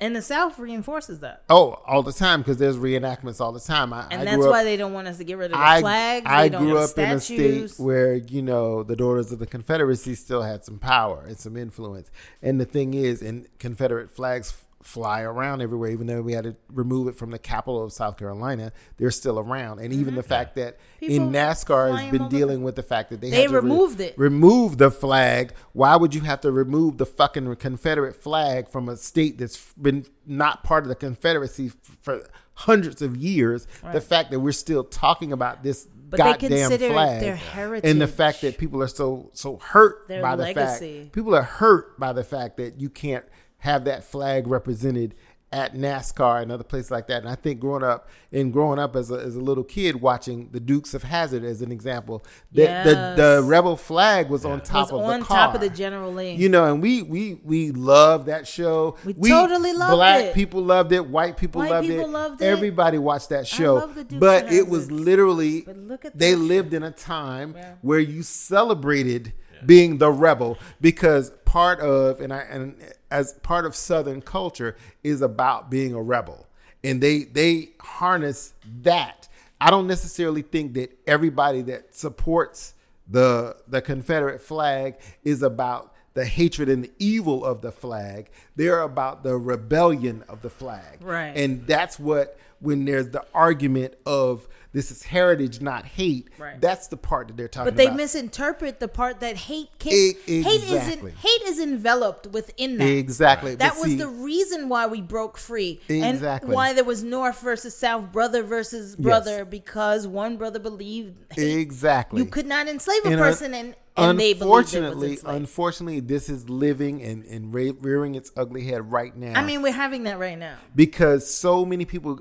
and the South reinforces that. oh all the time because there's reenactments all the time I, And I that's up, why they don't want us to get rid of the I, flags. I grew up in a state where you know the daughters of the Confederacy still had some power and some influence. And the thing is, and Confederate flags fly around everywhere, even though we had to remove it from the capital of South Carolina. They're still around, and even the fact that Mm-hmm. People in NASCAR has been dealing with the fact that they They had to re- removed it. remove the flag. Why would you have to remove the fucking Confederate flag from a state that's been not part of the Confederacy for hundreds of years? The fact that we're still talking about this But goddamn flag their and the fact that people are so so hurt Their by legacy. the fact people are hurt by the fact that you can't have that flag represented at NASCAR and other places like that. And I think growing up and growing up as a, as a little kid watching the Dukes of Hazzard as an example, that the, the rebel flag was on top was of on the car. top of the General Lee. You know, and we we we love that show. We totally loved black it. Black people loved it. White people White loved people it. loved it. Everybody watched that show. love the Dukes but of it was literally But look at they that lived in a time Yeah. where you celebrated being the rebel because part of and I and as part of Southern culture is about being a rebel, and they they harness that. I don't necessarily think that everybody that supports the the Confederate flag is about the hatred and the evil of the flag. They're about the rebellion of the flag. Right. And that's what when there's the argument of this is heritage, not hate. Right. That's the part that they're talking about. But they about. misinterpret the part that hate can E- hate is exactly. in, hate is enveloped within that. Exactly. That But was see- the reason why we broke free, Exactly. and why there was North versus South, brother versus brother, because one brother believed hate. Exactly. you could not enslave a And, uh, person, and, and they believed it unfortunately, unfortunately, this is living and, and rearing its ugly head right now. I mean, we're having that right now. because so many people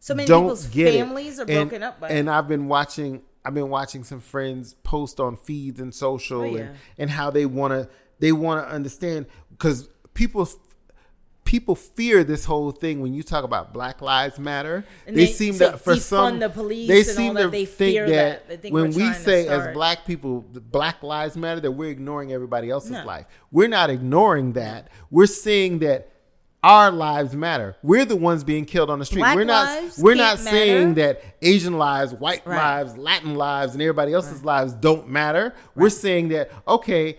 So many don't people's get it. families are And- broken up by and it. I've been watching I've been watching some friends post on feeds and social Oh, yeah. and, and how they want to they want to understand because people people fear this whole thing when you talk about Black Lives Matter. And they, they seem to for some the police they and seem that. to They think fear that, that. Think when we say as black people Black Lives Matter that we're ignoring everybody else's No. life. We're not ignoring that. We're seeing that our lives matter. We're the ones being killed on the street. Black we're not we're not saying matter. that Asian lives, white Right. lives, Latin lives, and everybody else's lives don't matter. We're saying that okay,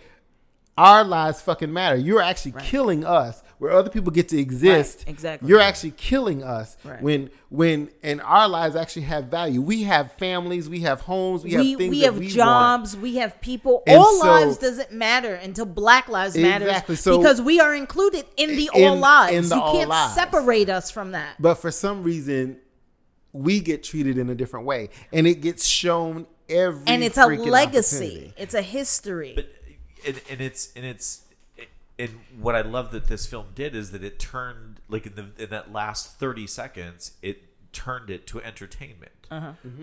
our lives fucking matter. You're actually killing us where other people get to exist. Right, exactly. You're actually killing us Right. when when and our lives actually have value. We have families, we have homes, we, we have things we that have we want. jobs, we have people. And all so- lives doesn't matter until Black lives matters Exactly. So- because we are included in the In- all lives. in the you all can't lives. separate us from that. But for some reason, we get treated in a different way, and it gets shown every and it's a legacy. It's a history. but and, and it's and it's and what I love that this film did is that it turned like in the in that last thirty seconds it turned it to entertainment,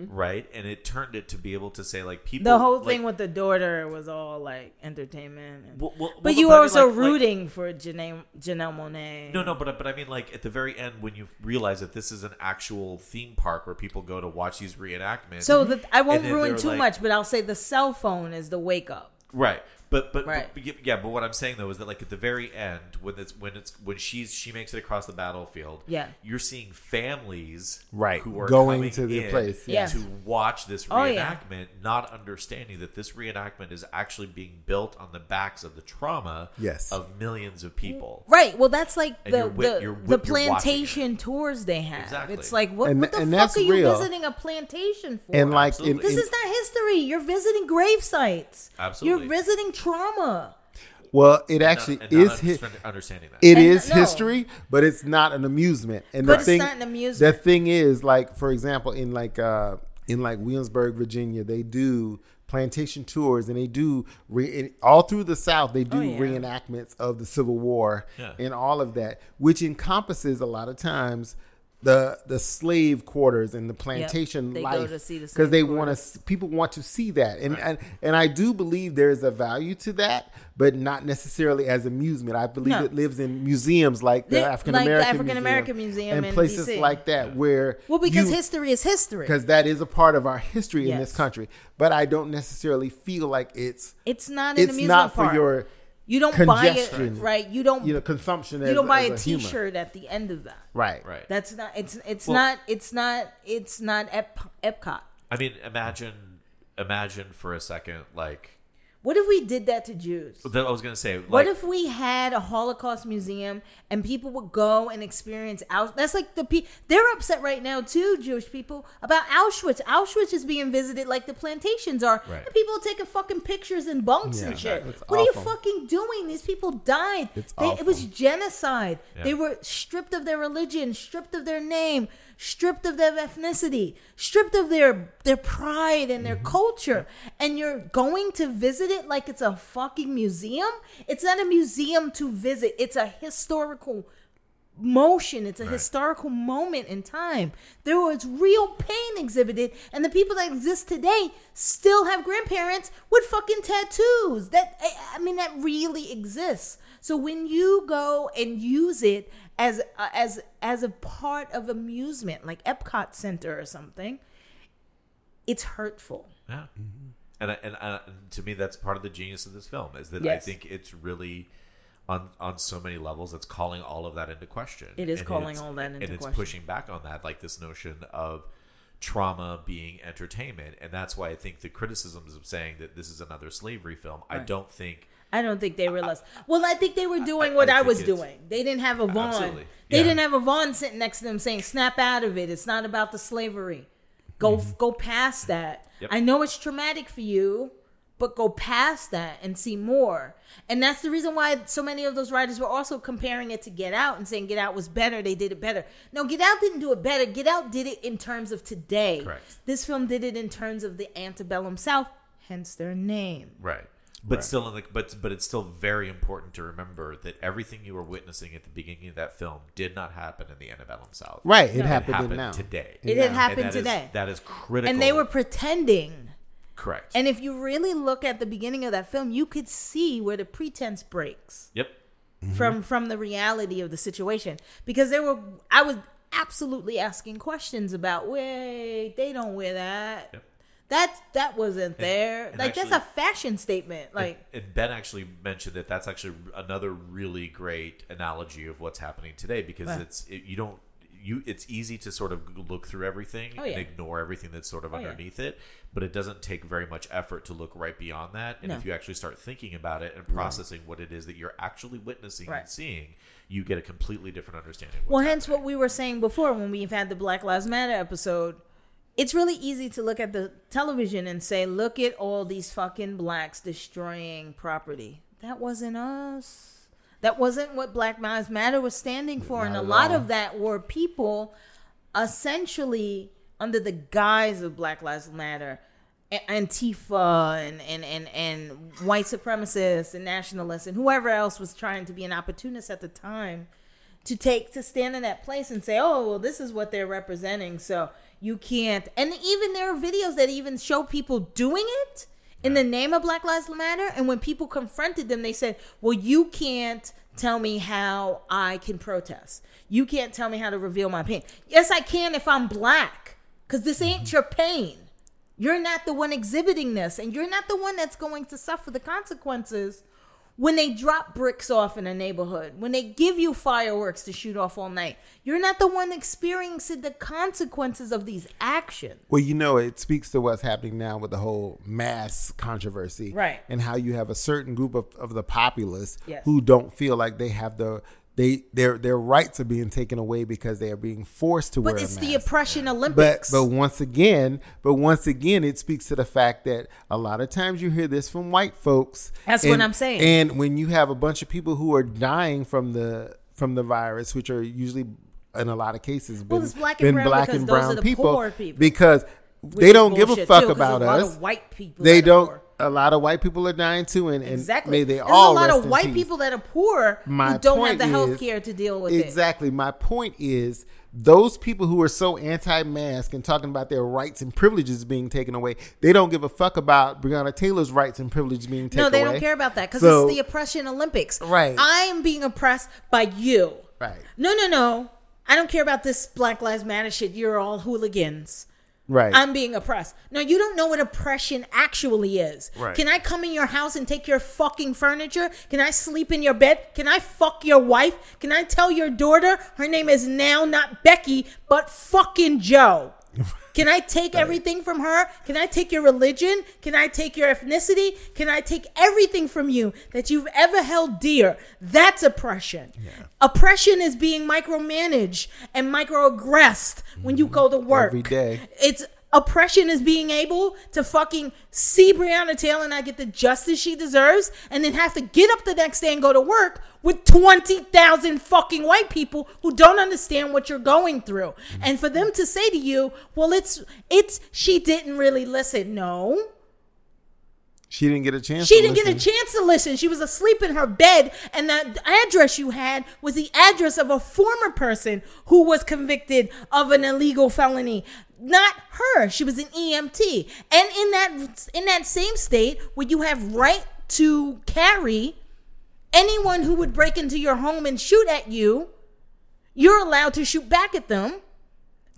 right? And it turned it to be able to say like people Uh-huh. the whole like- thing with the daughter was all like entertainment. and- Well- well- but well, you but I were mean, also like- like- rooting for Janelle, Janelle Monae. No, no, but but I mean, like at the very end, when you realize that this is an actual theme park where people go to watch these reenactments. So the, I won't ruin too like- much, but I'll say the cell phone is the wake up. right? But but, Right. but yeah, but what I'm saying though is that like at the very end, when it's when it's when she's she makes it across the battlefield, Yeah. you're seeing families Right, who are going to the place, yes. to watch this Oh, yeah. reenactment, not understanding that this reenactment is actually being built on the backs of the trauma Yes. of millions of people. Right. Well, that's like And the you're wi- the, you're the wi- you're plantation tours they have. Exactly. It's like what, And- what the and fuck that's are you real. visiting a plantation for? and like in, this in- is not history. You're visiting grave sites. Absolutely. You're visiting trauma. well, it actually and not is his, understand- understanding that. It And is no. history, but it's not an amusement. And But the it's thing, not an amusement. The thing is, like for example, in like uh, in like Williamsburg, Virginia, they do plantation tours, and they do re- all through the South. They do Oh, yeah. reenactments of the Civil War Yeah. and all of that, which encompasses a lot of times. The the slave quarters and the plantation They life the because they want to people want to see that and, and and I do believe there is a value to that but not necessarily as amusement I believe No. it lives in museums like the African like American African American Museum and in places DC. like that where Well, because you- history is history. because that is a part of our history in this country but I don't necessarily feel like it's It's not it's amusement not for park. your you don't buy it right. You don't you know consumption you don't buy as a a human. T-shirt at the end of that. right right. That's not. It's it's Well- not. It's not. It's not Ep, Epcot. I mean, imagine, imagine for a second, like What if we did that to Jews? that I was gonna say. Like, What if we had a Holocaust museum and people would go and experience Auschwitz? That's like the pe- they're upset right now too, Jewish people, about Auschwitz. Auschwitz is being visited like the plantations are, Right. and people are taking fucking pictures in bunks Yeah, and shit. it's What are you fucking doing? These people died. It's They, it was genocide. Yeah. They were stripped of their religion, stripped of their name, stripped of their ethnicity, stripped of their their pride and their Mm-hmm. culture. And you're going to visit it like it's a fucking museum? It's not a museum to visit. It's a historical motion. It's a Right. historical moment in time. There was real pain exhibited, and the people that exist today still have grandparents with fucking tattoos. That I- I mean, that really exists. So when you go and use it as uh, as as a part of amusement, like Epcot Center or something, it's hurtful. Yeah. And, I, and, uh, and to me, that's part of the genius of this film is that Yes. I think it's really on on so many levels. It's calling all of that into question. It is And calling all that into and it's question. pushing back on that, like this notion of trauma being entertainment, and that's why I think the criticisms of saying that this is another slavery film, I don't think I don't think they realized. Well, I think they were doing what I I, was doing. They didn't have a Vaughn. Absolutely. They Yeah. didn't have a Vaughn sitting next to them saying, "Snap out of it. It's not about the slavery. Go go past that. Mm-hmm. Yep. I know it's traumatic for you, but go past that and see more." And that's the reason why so many of those writers were also comparing it to Get Out and saying Get Out was better. They did it better. No, Get Out didn't do it better. Get Out did it in terms of today. Correct. This film did it in terms of the antebellum South, hence their name. Right. But still, in the, but but it's still very important to remember that everything you were witnessing at the beginning of that film did not happen in the antebellum South. Right, it No. It happened, happened now. today. It Yeah. had happened And that is- today. that is critical. and they were pretending. correct. And if you really look at the beginning of that film, you could see where the pretense breaks yep. from from the reality of the situation. Because there were, I was absolutely asking questions about. Wait, they don't wear that. Yep. That that wasn't there. and like that's actually- a fashion statement. Like and, and Ben actually mentioned that that's actually another really great analogy of what's happening today because Right. it's it, you don't you it's easy to sort of look through everything Oh, and ignore everything that's sort of Oh, yeah. underneath it but it doesn't take very much effort to look right beyond that and No. if you actually start thinking about it and processing what it is that you're actually witnessing Right. and seeing you get a completely different understanding of Well, what's hence happening. what we were saying before when we've had the Black Lives Matter episode. It's really easy to look at the television and say, look at all these fucking blacks destroying property. That wasn't us. That wasn't what Black Lives Matter was standing for. and a lot of that were people essentially under the guise of Black Lives Matter. Antifa and, and, and, and white supremacists and nationalists and whoever else was trying to be an opportunist at the time to take to stand in that place and say, "Oh, well, this is what they're representing." So you can't. And even there are videos that even show people doing it in the name of Black Lives Matter. And when people confronted them, they said, "Well, you can't tell me how I can protest. You can't tell me how to reveal my pain. Yes, I can if I'm black, because this ain't your pain." You're not the one exhibiting this, and you're not the one that's going to suffer the consequences when they drop bricks off in a neighborhood, when they give you fireworks to shoot off all night. You're not the one experiencing the consequences of these actions. Well, you know, it speaks to what's happening now with the whole mass controversy, Right. And how you have a certain group of, of the populace Yes. who don't feel like they have the they their their rights are being taken away because they are being forced to work. But wear it's a the oppression But Olympics. but once again, but once again, it speaks to the fact that a lot of times you hear this from white folks. That's what I'm saying. And when you have a bunch of people who are dying from the from the virus, which are usually in a lot of cases been, Well, it's black and been brown black and those brown are the people, poor people. because they don't give a fuck too, about a us. white people. They don't. poor. A lot of white people are dying too, and, and Exactly. may they There's all a lot of white peace. people that are poor My who don't have the health care to deal with it. Exactly. My point is those people who are so anti-mask and talking about their rights and privileges being taken away, they don't give a fuck about Breonna Taylor's rights and privileges being taken No, away. they don't care about that because So- it's the oppression Olympics. Right. I am being oppressed by you. Right. No, no, no. I don't care about this Black Lives Matter shit. You're all hooligans. Right. I'm being oppressed. No, you don't know what oppression actually is. Right. Can I come in your house and take your fucking furniture? Can I sleep in your bed? Can I fuck your wife? Can I tell your daughter her name is now not Becky, but fucking Joe? Can I take everything from her? Can I take your religion? Can I take your ethnicity? Can I take everything from you that you've ever held dear? That's oppression. Oppression is being micromanaged and microaggressed when you go to work. Every day. It's oppression is being able to fucking see Breonna Taylor not get the justice she deserves and then have to get up the next day and go to work with 20,000 fucking white people who don't understand what you're going through. And for them to say to you, well, it's, it's, she didn't really listen. No. She didn't get a chance. She didn't get a chance to listen. She was asleep in her bed, and the address you had was the address of a former person who was convicted of an illegal felony. Not her. She was an EMT, and in that in that same state where you have right to carry, anyone who would break into your home and shoot at you, you're allowed to shoot back at them.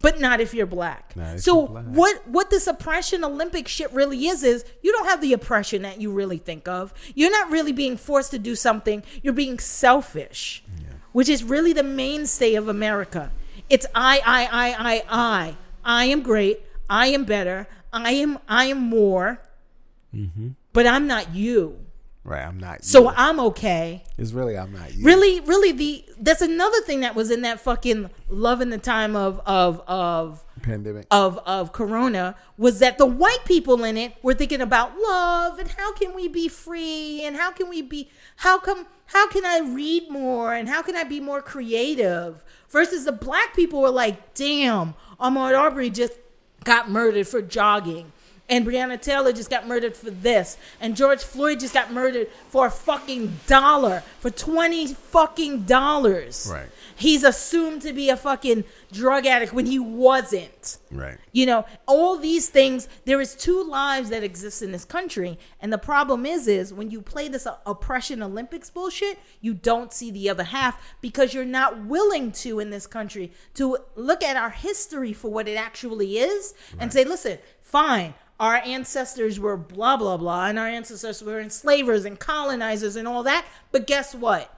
But not if you're black. If so you're black. what what this oppression Olympic shit really is is you don't have the oppression that you really think of. You're not really being forced to do something. You're being selfish, which is really the mainstay of America. It's I I I I I. I am great. I am better. I am I am more. Mm-hmm. But I'm not you. Right. I'm not. So you. I'm okay. it's really I'm not you. Really, really, the that's another thing that was in that fucking love in the time of of of pandemic. of of corona was that the white people in it were thinking about love and how can we be free and how can we be how come how can I read more and how can I be more creative versus the black people were like damn Ahmaud Arbery just got murdered for jogging and Breonna Taylor just got murdered for this. And George Floyd just got murdered for a fucking dollar for 20 fucking dollars. Right. he's assumed to be a fucking drug addict when he wasn't. Right. you know all these things there is two lives that exist in this country. And the problem is is when you play this oppression olympics bullshit you don't see the other half because you're not willing to in this country to look at our history for what it actually is and say listen fine our ancestors were blah blah blah and our ancestors were enslavers and colonizers and all that but guess what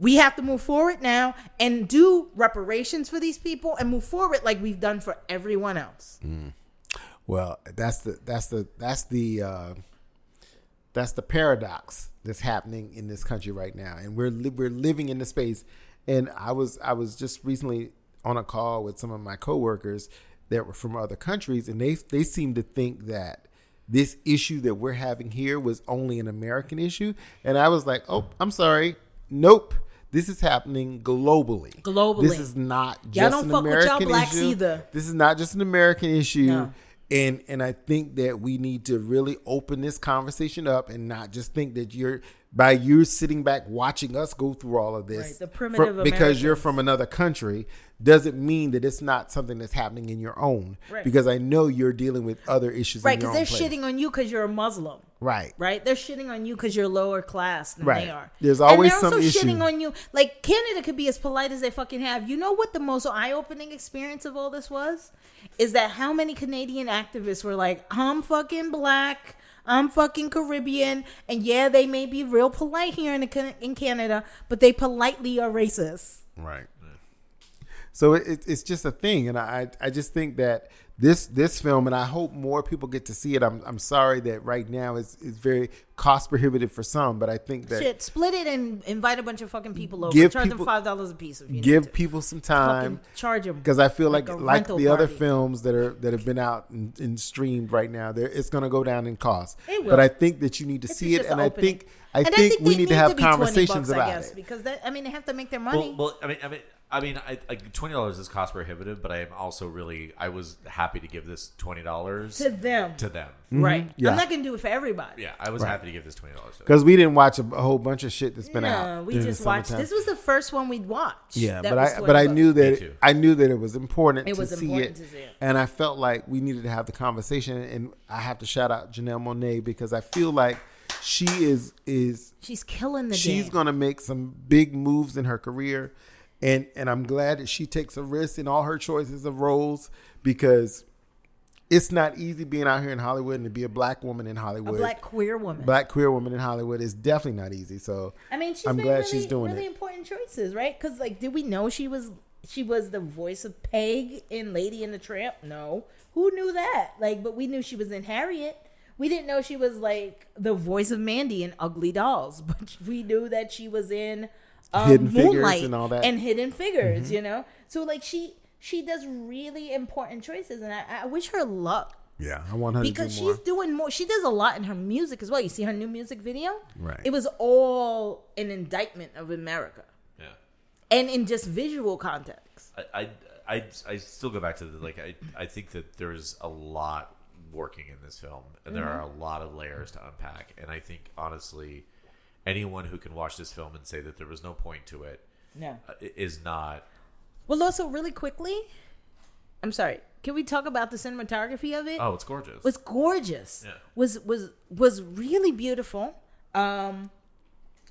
we have to move forward now and do reparations for these people and move forward like we've done for everyone else. Well, that's the that's the that's the uh, that's the paradox that's happening in this country right now, and we're li- we're living in the space. And I was I was just recently on a call with some of my coworkers that were from other countries, and they they seem to think that this issue that we're having here was only an American issue, and I was like, oh, I'm sorry, nope. This is happening globally. Globally. this is not Y'all just don't an fuck with y'all American blacks issue. either. This is not just an American issue. No. And and I think that we need to really open this conversation up and not just think that you're by you sitting back watching us go through all of this Right, the primitive fro- because you're from another country doesn't mean that it's not something that's happening in your own. Right. Because I know you're dealing with other issues. Right, because they're place. shitting on you because you're a Muslim. Right. Right, they're shitting on you because you're lower class than Right. they are. There's always and they're also issue. shitting on you. Like Canada could be as polite as they fucking have. You know what the most eye-opening experience of all this was? Is that how many Canadian activists were like, "I'm fucking black." I'm fucking Caribbean, and yeah, they may be real polite here in the, in Canada, but they politely are racist. Right. So it, it, it's just a thing, and I I just think that this this film, and I hope more people get to see it. I'm I'm sorry that right now it's it's very cost prohibitive for some, but I think that Shit, split it and invite a bunch of fucking people over. Give Charge people- them five dollars a piece if you need give to. people some Fucking time charge them because I feel like like like, rental the other films that are that have been out and, and streamed right now, there it's going to go down in cost. It will. But I think that you need to This see it, just and an I think I And think we they need to have be 20 conversations bucks, I about guess, it. because that, I mean they have to make their money. Well, well, I mean, I mean, I mean, I, I, twenty dollars is cost prohibitive, but I am also really, I was happy to give this twenty dollars to them, to them. right? Mm-hmm. Yeah. I'm not gonna do it for everybody. Yeah, I was Right. happy to give this twenty dollars. Because we didn't watch a, a whole bunch of shit that's been No, out. we just watched. summertime. This was the first one we'd watched. Yeah, but I but I knew that too. I knew that it was important It to was see important it, to see it. and I felt like we needed to have the conversation. And I have to shout out Janelle Monae because I feel like she is is she's killing the. she's game. gonna make some big moves in her career, and and I'm glad that she takes a risk in all her choices of roles because it's not easy being out here in Hollywood and to be a black woman in a Hollywood. black queer woman. Black queer woman in Hollywood is definitely not easy. So I mean, she's I'm glad really, she's doing really it. important choices, right? Because like, did we know she was she was the voice of Peg in Lady and the Tramp? No, who knew that? Like, but we knew she was in Harriet. We didn't know she was like the voice of Mandy in Ugly Dolls, but we knew that she was in um, Hidden Moonlight and all that. Mm-hmm. and Hidden Figures. You know, so like she she does really important choices, and I, I wish her luck yeah, I want her because to do more. she's doing more. She does a lot in her music as well. You see her new music video, Right. It was all an indictment of America, Yeah, and in just visual context. I, I, I, I still go back to the like. I, I think that there's a lot working in this film, and there are a lot of layers to unpack. And I think honestly, anyone who can watch this film and say that there was no point to it No. uh, is not. Well, also really quickly, I'm sorry. Can we talk about the cinematography of it? Oh, it's gorgeous. was gorgeous. Yeah. Was was was really beautiful. Um,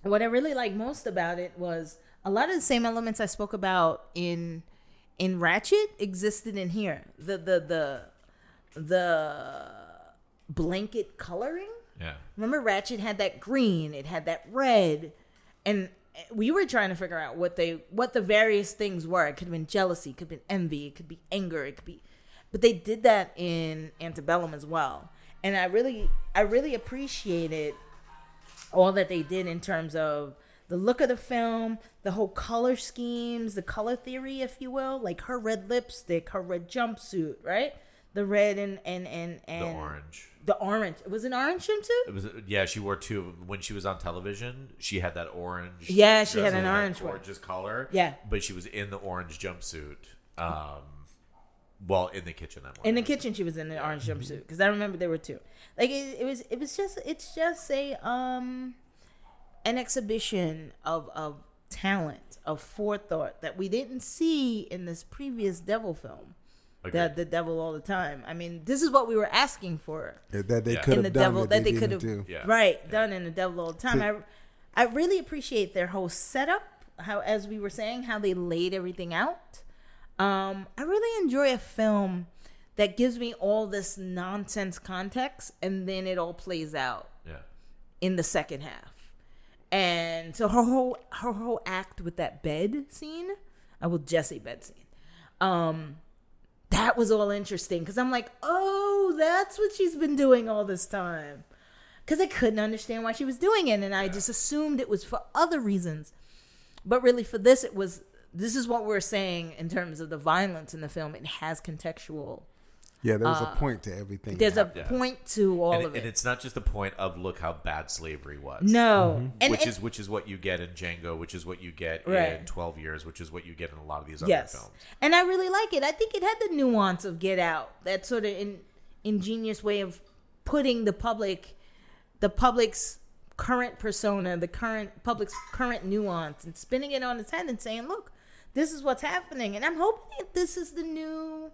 what I really like most about it was a lot of the same elements I spoke about in in Ratched existed in here. The the the the blanket coloring. Yeah, Remember, Ratched had that green. It had that red, and we were trying to figure out what they what the various things were. It could have been jealousy, it could have been envy, it could be anger, it could be, but they did that in Antebellum as well. and I really I really appreciated all that they did in terms of the look of the film, the whole color schemes, the color theory, if you will, like her red lipstick, her red jumpsuit, right? The red and and and and The and orange. The orange. It was an orange jumpsuit. It was yeah. She wore two when she was on television. She had that orange. Yeah, she had an that orange one. gorgeous color. Yeah. but she was in the orange jumpsuit. Um, well, in the kitchen. I'm In the kitchen, she was in the orange jumpsuit because I remember there were two. Like it, it was, it was just, it's just a um, an exhibition of of talent, of forethought that we didn't see in this previous Devil film. The, Agreed. the devil all the time. I mean, this is what we were asking for. that they Yeah. could in have the done devil that, that they they could have do. Yeah. right done in the devil all the time. So- I I really appreciate their whole setup. How as we were saying, how they laid everything out. Um, I really enjoy a film that gives me all this nonsense context, and then it all plays out Yeah, in the second half. And so her whole her whole act with that bed scene, I will Jesse bed scene. Um, that was all interesting because I'm like, oh, that's what she's been doing all this time. Because I couldn't understand why she was doing it, and I just assumed it was for other reasons. But really, for this, it was. This is what we're saying in terms of the violence in the film. It has contextual. Yeah, there was a uh, point to everything. There's a Yeah. point to all and, of and it. it's not just the point of look how bad slavery was. No, mm-hmm. and, which and- is which is what you get in Django, which is what you get Right. in Twelve Years, which is what you get in a lot of these other yes, films. and I really like it. I think it had the nuance of Get Out, that sort of in, ingenious way of putting the public, the public's current persona, the current public's current nuance, and spinning it on its head and saying, "Look, this is what's happening." And I'm hoping that this is the new,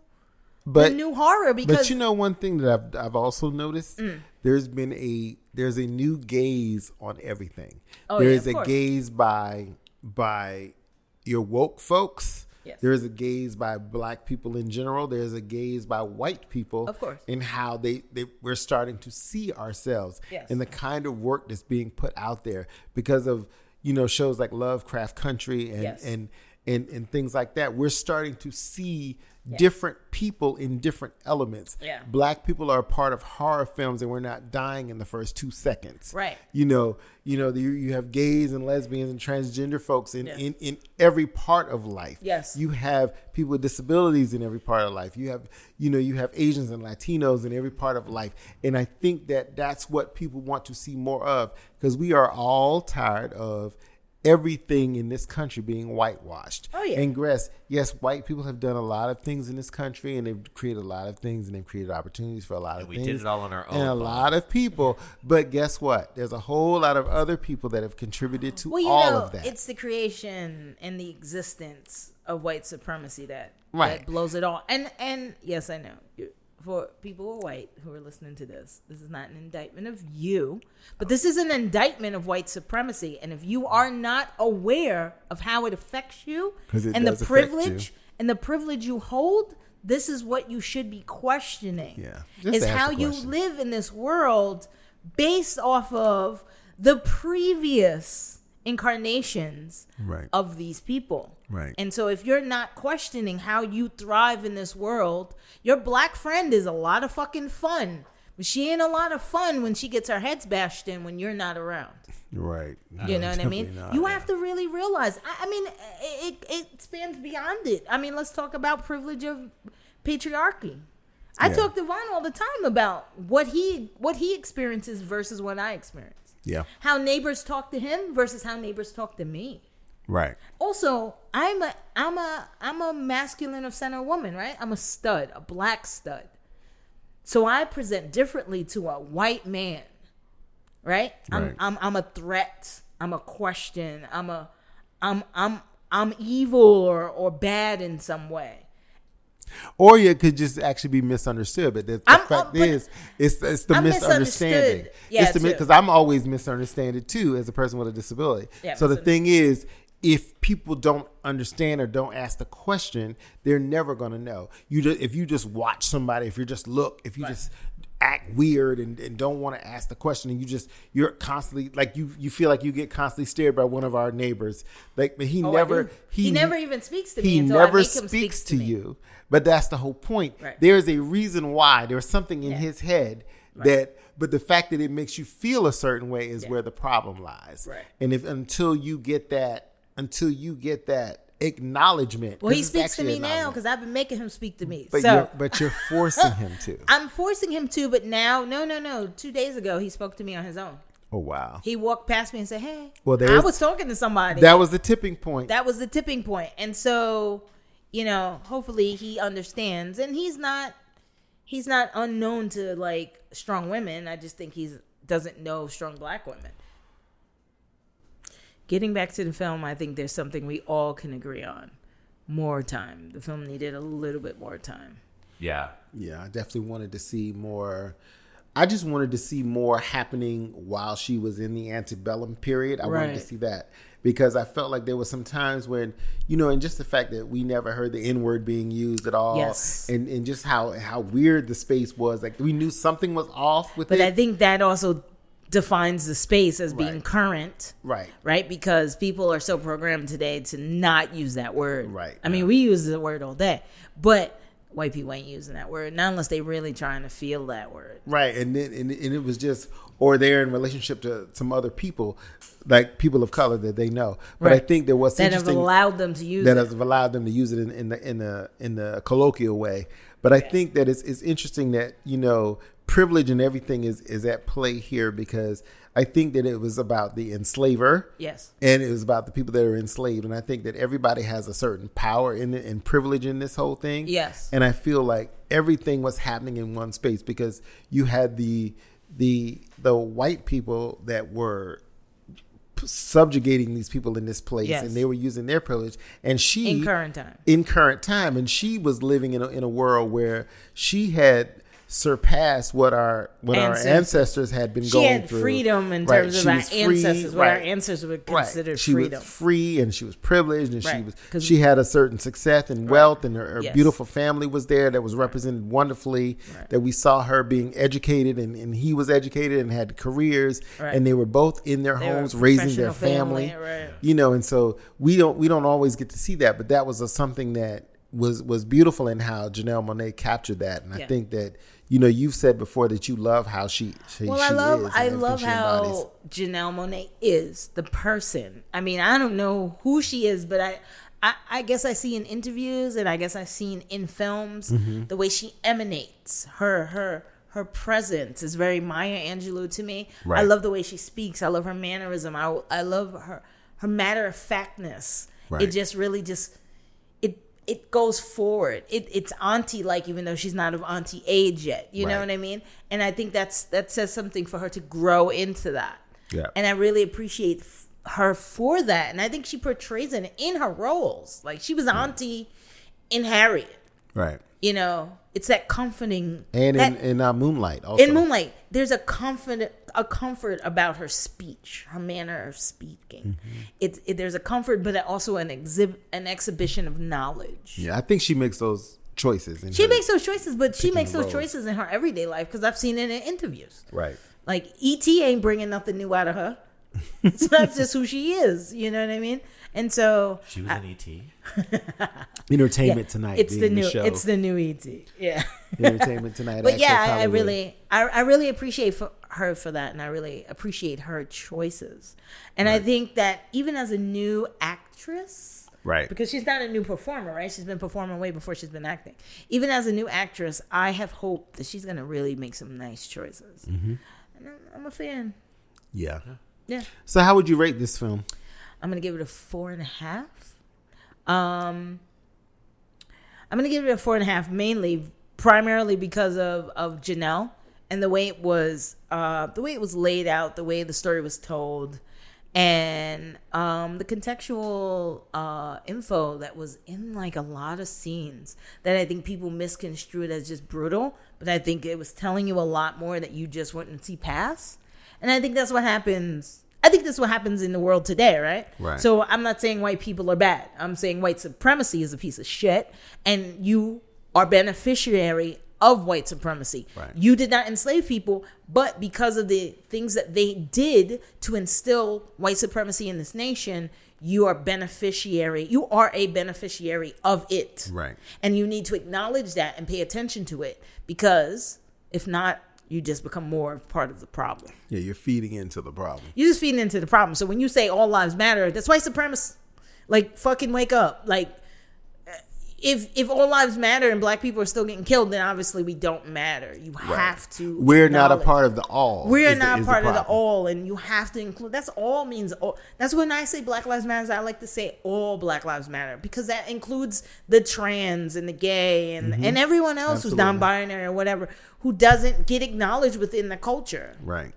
but the new horror because But you know one thing that I've I've also noticed Mm. there's been a there's a new gaze on everything. Oh, there yeah, is a course. gaze by by your woke folks. Yes. There is a gaze by black people in general. There's a gaze by white people. Of course. In how they, they we're starting to see ourselves Yes. in the kind of work that's being put out there because of you know shows like Lovecraft Country and Yes. and and and things like that. We're starting to see different people in different elements. Yeah. Black people are a part of horror films, and we're not dying in the first two seconds. Right. You know, you know, you, you have gays and lesbians and transgender folks in, Yes. in in every part of life. Yes. You have people with disabilities in every part of life. You have, you know, you have Asians and Latinos in every part of life, and I think that that's what people want to see more of because we are all tired of everything in this country being whitewashed. Oh, yeah. And Gress, yes, white people have done a lot of things in this country, and they've created a lot of things, and they've created opportunities for a lot of And we things. did it all on our own. And a own, lot of people, but guess what? There's a whole lot of other people that have contributed to well, you all know, of that. it's the creation and the existence of white supremacy that Right. that blows it all. And and yes, I know You- for people who are white who are listening to this, this is not an indictment of you, but this is an indictment of white supremacy. And if you are not aware of how it affects you and the privilege and the privilege you hold, this is what you should be questioning. Yeah. Is how you live in this world based off of the previous incarnations Right. of these people. Right. And so if you're not questioning how you thrive in this world, your black friend is a lot of fucking fun. But she ain't a lot of fun when she gets her heads bashed in when you're not around. right. You know what I mean? Not, you yeah. have to really realize. I, I mean, it, it it spans beyond it. I mean, let's talk about privilege of patriarchy. I Yeah. talk to Vaughn all the time about what he what he experiences versus what I experience. Yeah. How neighbors talk to him versus how neighbors talk to me. Right. Also, I'm a I'm a I'm a masculine of center woman, right? I'm a stud, a black stud. So I present differently to a white man. Right? I'm Right. I'm I'm a threat. I'm a question. I'm a I'm I'm I'm evil or or bad in some way. Or you could just actually be misunderstood. But the, the I'm- fact is, it's it's the I'm misunderstanding. Yeah, because I'm always misunderstood too as a person with a disability. Yeah, so the thing is, if people don't understand or don't ask the question, they're never going to know. You just, if you just watch somebody, if you just look, if you Right. just act weird and, and don't want to ask the question and you just you're constantly like you you feel like you get constantly stared by one of our neighbors like but he Oh, never do. He never even speaks to me he never him speak speaks to to you but that's the whole point Right. there's a reason why there's something in Yeah. his head That, but the fact that it makes you feel a certain way is Yeah. where the problem lies. Right. And if until you get that, until you get that acknowledgement. Well, he speaks to me now because I've been making him speak to me. But so you're but you're forcing him to. I'm forcing him to, but now, no, no, no. Two days ago, he spoke to me on his own. Oh wow. He walked past me and said, "Hey." Well, I was talking to somebody. That was the tipping point. that was the tipping point. point and so you know hopefully he understands and he's not he's not unknown to like strong women i just think he's doesn't know strong black women getting back to the film i think there's something we all can agree on more time the film needed a little bit more time Yeah. Yeah, I definitely wanted to see more. I just wanted to see more happening while she was in the antebellum period. I wanted to see that because I felt like there was some times when, you know, and just the fact that we never heard the N word being used at all, Yes. and and just how how weird the space was. Like we knew something was off with but it. But I think that also defines the space as being Right. current right. right? Because people are so programmed today to not use that word. Right. I mean, we use the word all day, but white people ain't using that word, not unless they really trying to feel that word. Right, and then and, and it was just, or they're in relationship to some other people, like people of color that they know. But I think there was That have allowed them to use that it. has allowed them to use it in, in the in the in the colloquial way. But I think that it's it's interesting that you know privilege and everything is is at play here because I think that it was about the enslaver. Yes. And it was about the people that are enslaved, and I think that everybody has a certain power in it and privilege in this whole thing. Yes. and I feel like everything was happening in one space because you had the the the white people that were subjugating these people in this place Yes. and they were using their privilege and she In current time. in current time and she was living in a, in a world where she had surpassed what our what Ancestors. our ancestors had been She going had through freedom in Right. terms She of our free, ancestors, what our ancestors would Right. consider she freedom. was free and she was privileged and she Right. was she had a certain success and wealth and her, her Yes. beautiful family was there that was represented wonderfully Right. that we saw her being educated and, and he was educated and had careers Right. and they were both in their They homes raising their family, family, right. you know and so we don't we don't always get to see that but that was a, something that was was beautiful in how Janelle Monae captured that and I think that you know you've said before that you love how she, she Well, she I love I love how embodies. Janelle Monae is the person. I mean, I don't know who she is, but I I, I guess I see in interviews and I guess I've seen in films Mm-hmm. the way she emanates. Her her her presence is very Maya Angelou to me. I love the way she speaks. I love her mannerism. I I love her her matter of factness. Right. It just really just it goes forward. It it's auntie like, even though she's not of auntie age yet. You know what I mean? And I think that's that says something for her to grow into that. Yeah. And I really appreciate f- her for that. And I think she portrays it in her roles. Like she was auntie in Harriet. right You know, it's that comforting and that- in in uh, Moonlight also in Moonlight, there's a confident, a comfort about her speech, her manner of speaking. Mm-hmm. It, it there's a comfort, but also an exhibit, an exhibition of knowledge. Yeah, I think she makes those choices. In She makes those choices, but she makes those roles. choices in her everyday life because I've seen it in interviews. right. Like ET ain't bringing nothing new out of her. so that's just who she is. You know what I mean? And so She was an ET. Entertainment yeah, Tonight. it's the new, show. it's the new ET. Yeah. Entertainment Tonight. but yeah, I, really, I, I really appreciate for her for that, and I really appreciate her choices. And I think that even as a new actress, right. because she's not a new performer, right? She's been performing way before she's been acting. Even as a new actress, I have hope that she's gonna really make some nice choices. Mm-hmm. And I'm, a fan. Yeah. Yeah, So, how would you rate this film? I'm gonna give it a four and a half. Um, I'm gonna give it a four and a half, mainly primarily because of of Janelle and the way it was, uh, the way it was laid out, the way the story was told, and um, the contextual uh, info that was in like a lot of scenes that I think people misconstrued as just brutal, but I think it was telling you a lot more that you just wouldn't see pass. And I think that's what happens. I think that's what happens in the world today, right? Right. So I'm not saying white people are bad. I'm saying white supremacy is a piece of shit, and you are beneficiary of white supremacy. Right. You did not enslave people, but because of the things that they did to instill white supremacy in this nation, you are beneficiary. You are a beneficiary of it. Right. And you need to acknowledge that and pay attention to it because if not, You just become more of part of the problem. Yeah, you're feeding into the problem. You're just feeding into the problem. So when you say all lives matter, that's white supremacy. Like fucking wake up. Like if if all lives matter and black people are still getting killed, then obviously we don't matter. You have to. We're not a part of the all. We're the- not is part of the all, and you have to include. That's all means all. That's when I say Black Lives Matter. I like to say all Black Lives Matter because that includes the trans and the gay and and everyone else who's Mm-hmm. Non-binary or whatever who doesn't get acknowledged within the culture. Right.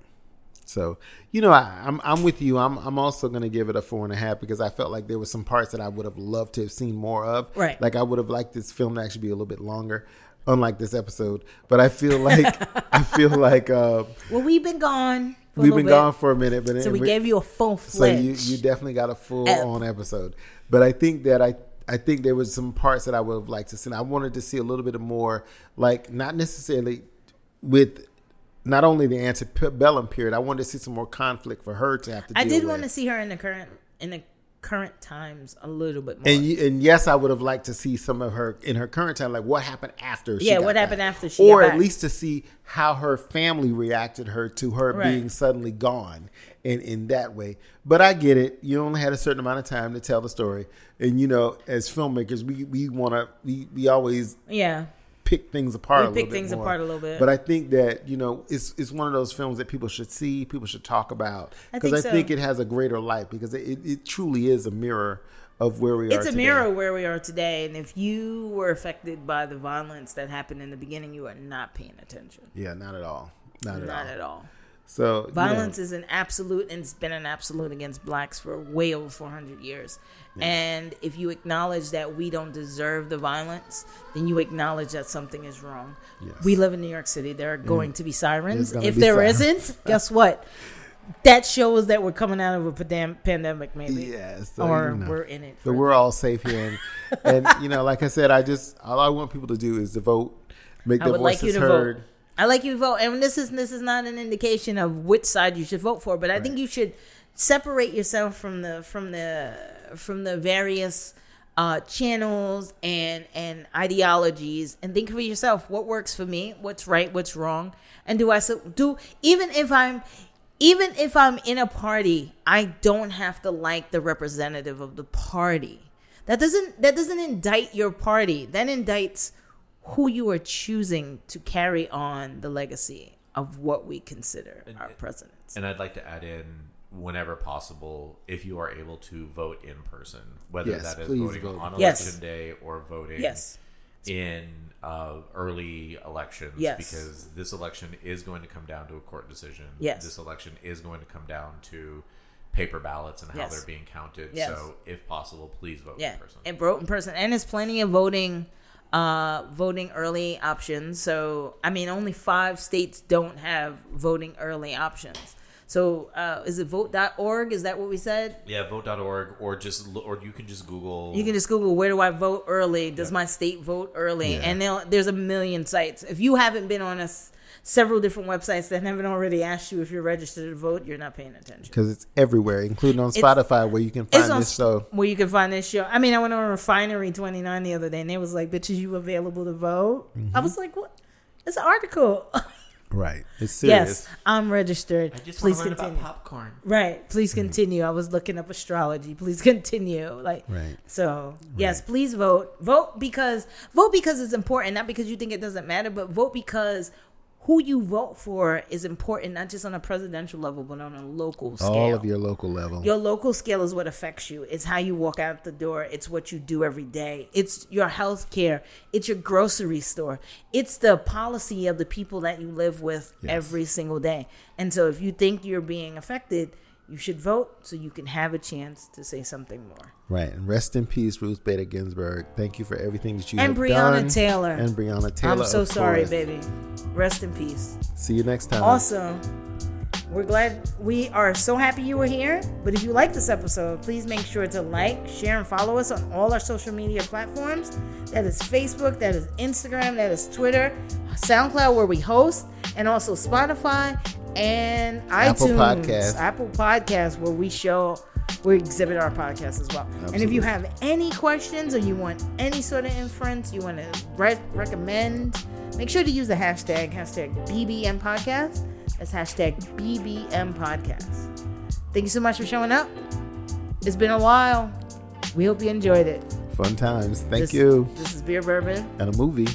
So you know, I, I'm I'm with you. I'm I'm also going to give it a four and a half because I felt like there were some parts that I would have loved to have seen more of. Right. Like I would have liked this film to actually be a little bit longer, unlike this episode. But I feel like I feel like uh, Well, we've been gone. For we've been little gone for a minute, but so we we- gave you a full so you you definitely got a full on episode. But I think that I I think there was some parts that I would have liked to see. I wanted to see a little bit of more, like not necessarily with not only the antebellum period. I wanted to see some more conflict for her to have to. I did with. want to see her in the current in the current times a little bit more. And you, and yes, I would have liked to see some of her in her current time, like what happened after. She Yeah, what happened after she or at back. least to see how her family reacted her to her Right. being suddenly gone, in in that way. But I get it. You only had a certain amount of time to tell the story, and you know, as filmmakers, we we want to we we always yeah, pick things apart. We a little pick bit things more. apart a little bit. But I think that you know it's it's one of those films that people should see, people should talk about I because think I so. think it has a greater light because it, it, truly is a mirror of where we are. it's a today. mirror where we are today. And if you were affected by the violence that happened in the beginning, you are not paying attention. Yeah, not at all. Not at all. Not all. at all. So you know, Violence is an absolute, and it's been an absolute against blacks for way over 400 years. And if you acknowledge that we don't deserve the violence, then you acknowledge that something is wrong. Yes. We live in New York City. There are mm-hmm. going to be sirens. If be there not guess what? That shows that we're coming out of a pandem- pandemic, maybe. Yeah, so, or you know. we're in it. So for- we're all safe here, and, and you know, like I said, I just all I want people to do is to vote, make I their like voices to heard. vote. I like you vote, and this is this is not an indication of which side you should vote for, but I think you should separate yourself from the from the from the various uh, channels and and ideologies, and think for yourself what works for me, what's right, what's wrong, and do I so do even if I'm even if I'm in a party, I don't have to like the representative of the party. That doesn't that doesn't indict your party. That indicts who you are choosing to carry on the legacy of what we consider our presidents. And I'd like to add in, whenever possible, if you are able to vote in person, whether Yes, that is voting vote. on Yes. election day or voting Yes. in uh, early elections, Yes. because this election is going to come down to a court decision. Yes. This election is going to come down to paper ballots and how Yes. they're being counted. Yes. So, if possible, please vote Yeah, in person. and vote in person. And there's plenty of voting, uh, voting early options. So I mean, only five states don't have voting early options. So uh, is it vote.org? Is that what we said? yeah, vote.org, or just or you can just Google. You can just Google where do I vote early? Does my state vote early? Yeah. And there's a million sites. If you haven't been on a several different websites that haven't already asked you if you're registered to vote, you're not paying attention. because it's everywhere, including on It's- Spotify, where you can find It's on this show. where you can find this show. I mean, I went on Refinery 29 the other day, and they was like, "Bitches, you available to vote?" Mm-hmm. I was like, "What? It's an article." Right, it's serious. yes, I'm registered. I just Please want to learn continue. about popcorn. Right. Please continue. I was looking up astrology. Please continue. Like Right. so yes, please vote. Vote because vote because it's important, not because you think it doesn't matter, but vote because who you vote for is important, not just on a presidential level, but on a local scale. All of your local level. Your local scale is what affects you. It's how you walk out the door. It's what you do every day. It's your health care. It's your grocery store. It's the policy of the people that you live with Yes. every single day. And so if you think you're being affected, you should vote so you can have a chance to say something more. Right, and rest in peace, Ruth Bader Ginsburg. Thank you for everything that you And have Breonna done. Taylor. And Breonna Taylor. I'm so sorry, course. baby. Rest in peace. See you next time. Also, we're glad we are so happy you were here. But if you like this episode, please make sure to like, share, and follow us on all our social media platforms. That is Facebook, that is Instagram, that is Twitter, SoundCloud, where we host, and also Spotify and Apple iTunes, Podcasts. Apple Podcasts, where we show. We exhibit our podcast as well. And if you have any questions or you want any sort of inference, you want to re- recommend Make sure to use the hashtag hashtag BBM podcast. That's hashtag BBM podcast. Thank you so much for showing up. It's been a while. We hope you enjoyed it. Fun times. Thank This- you. This is Beer Bourbon. And a movie.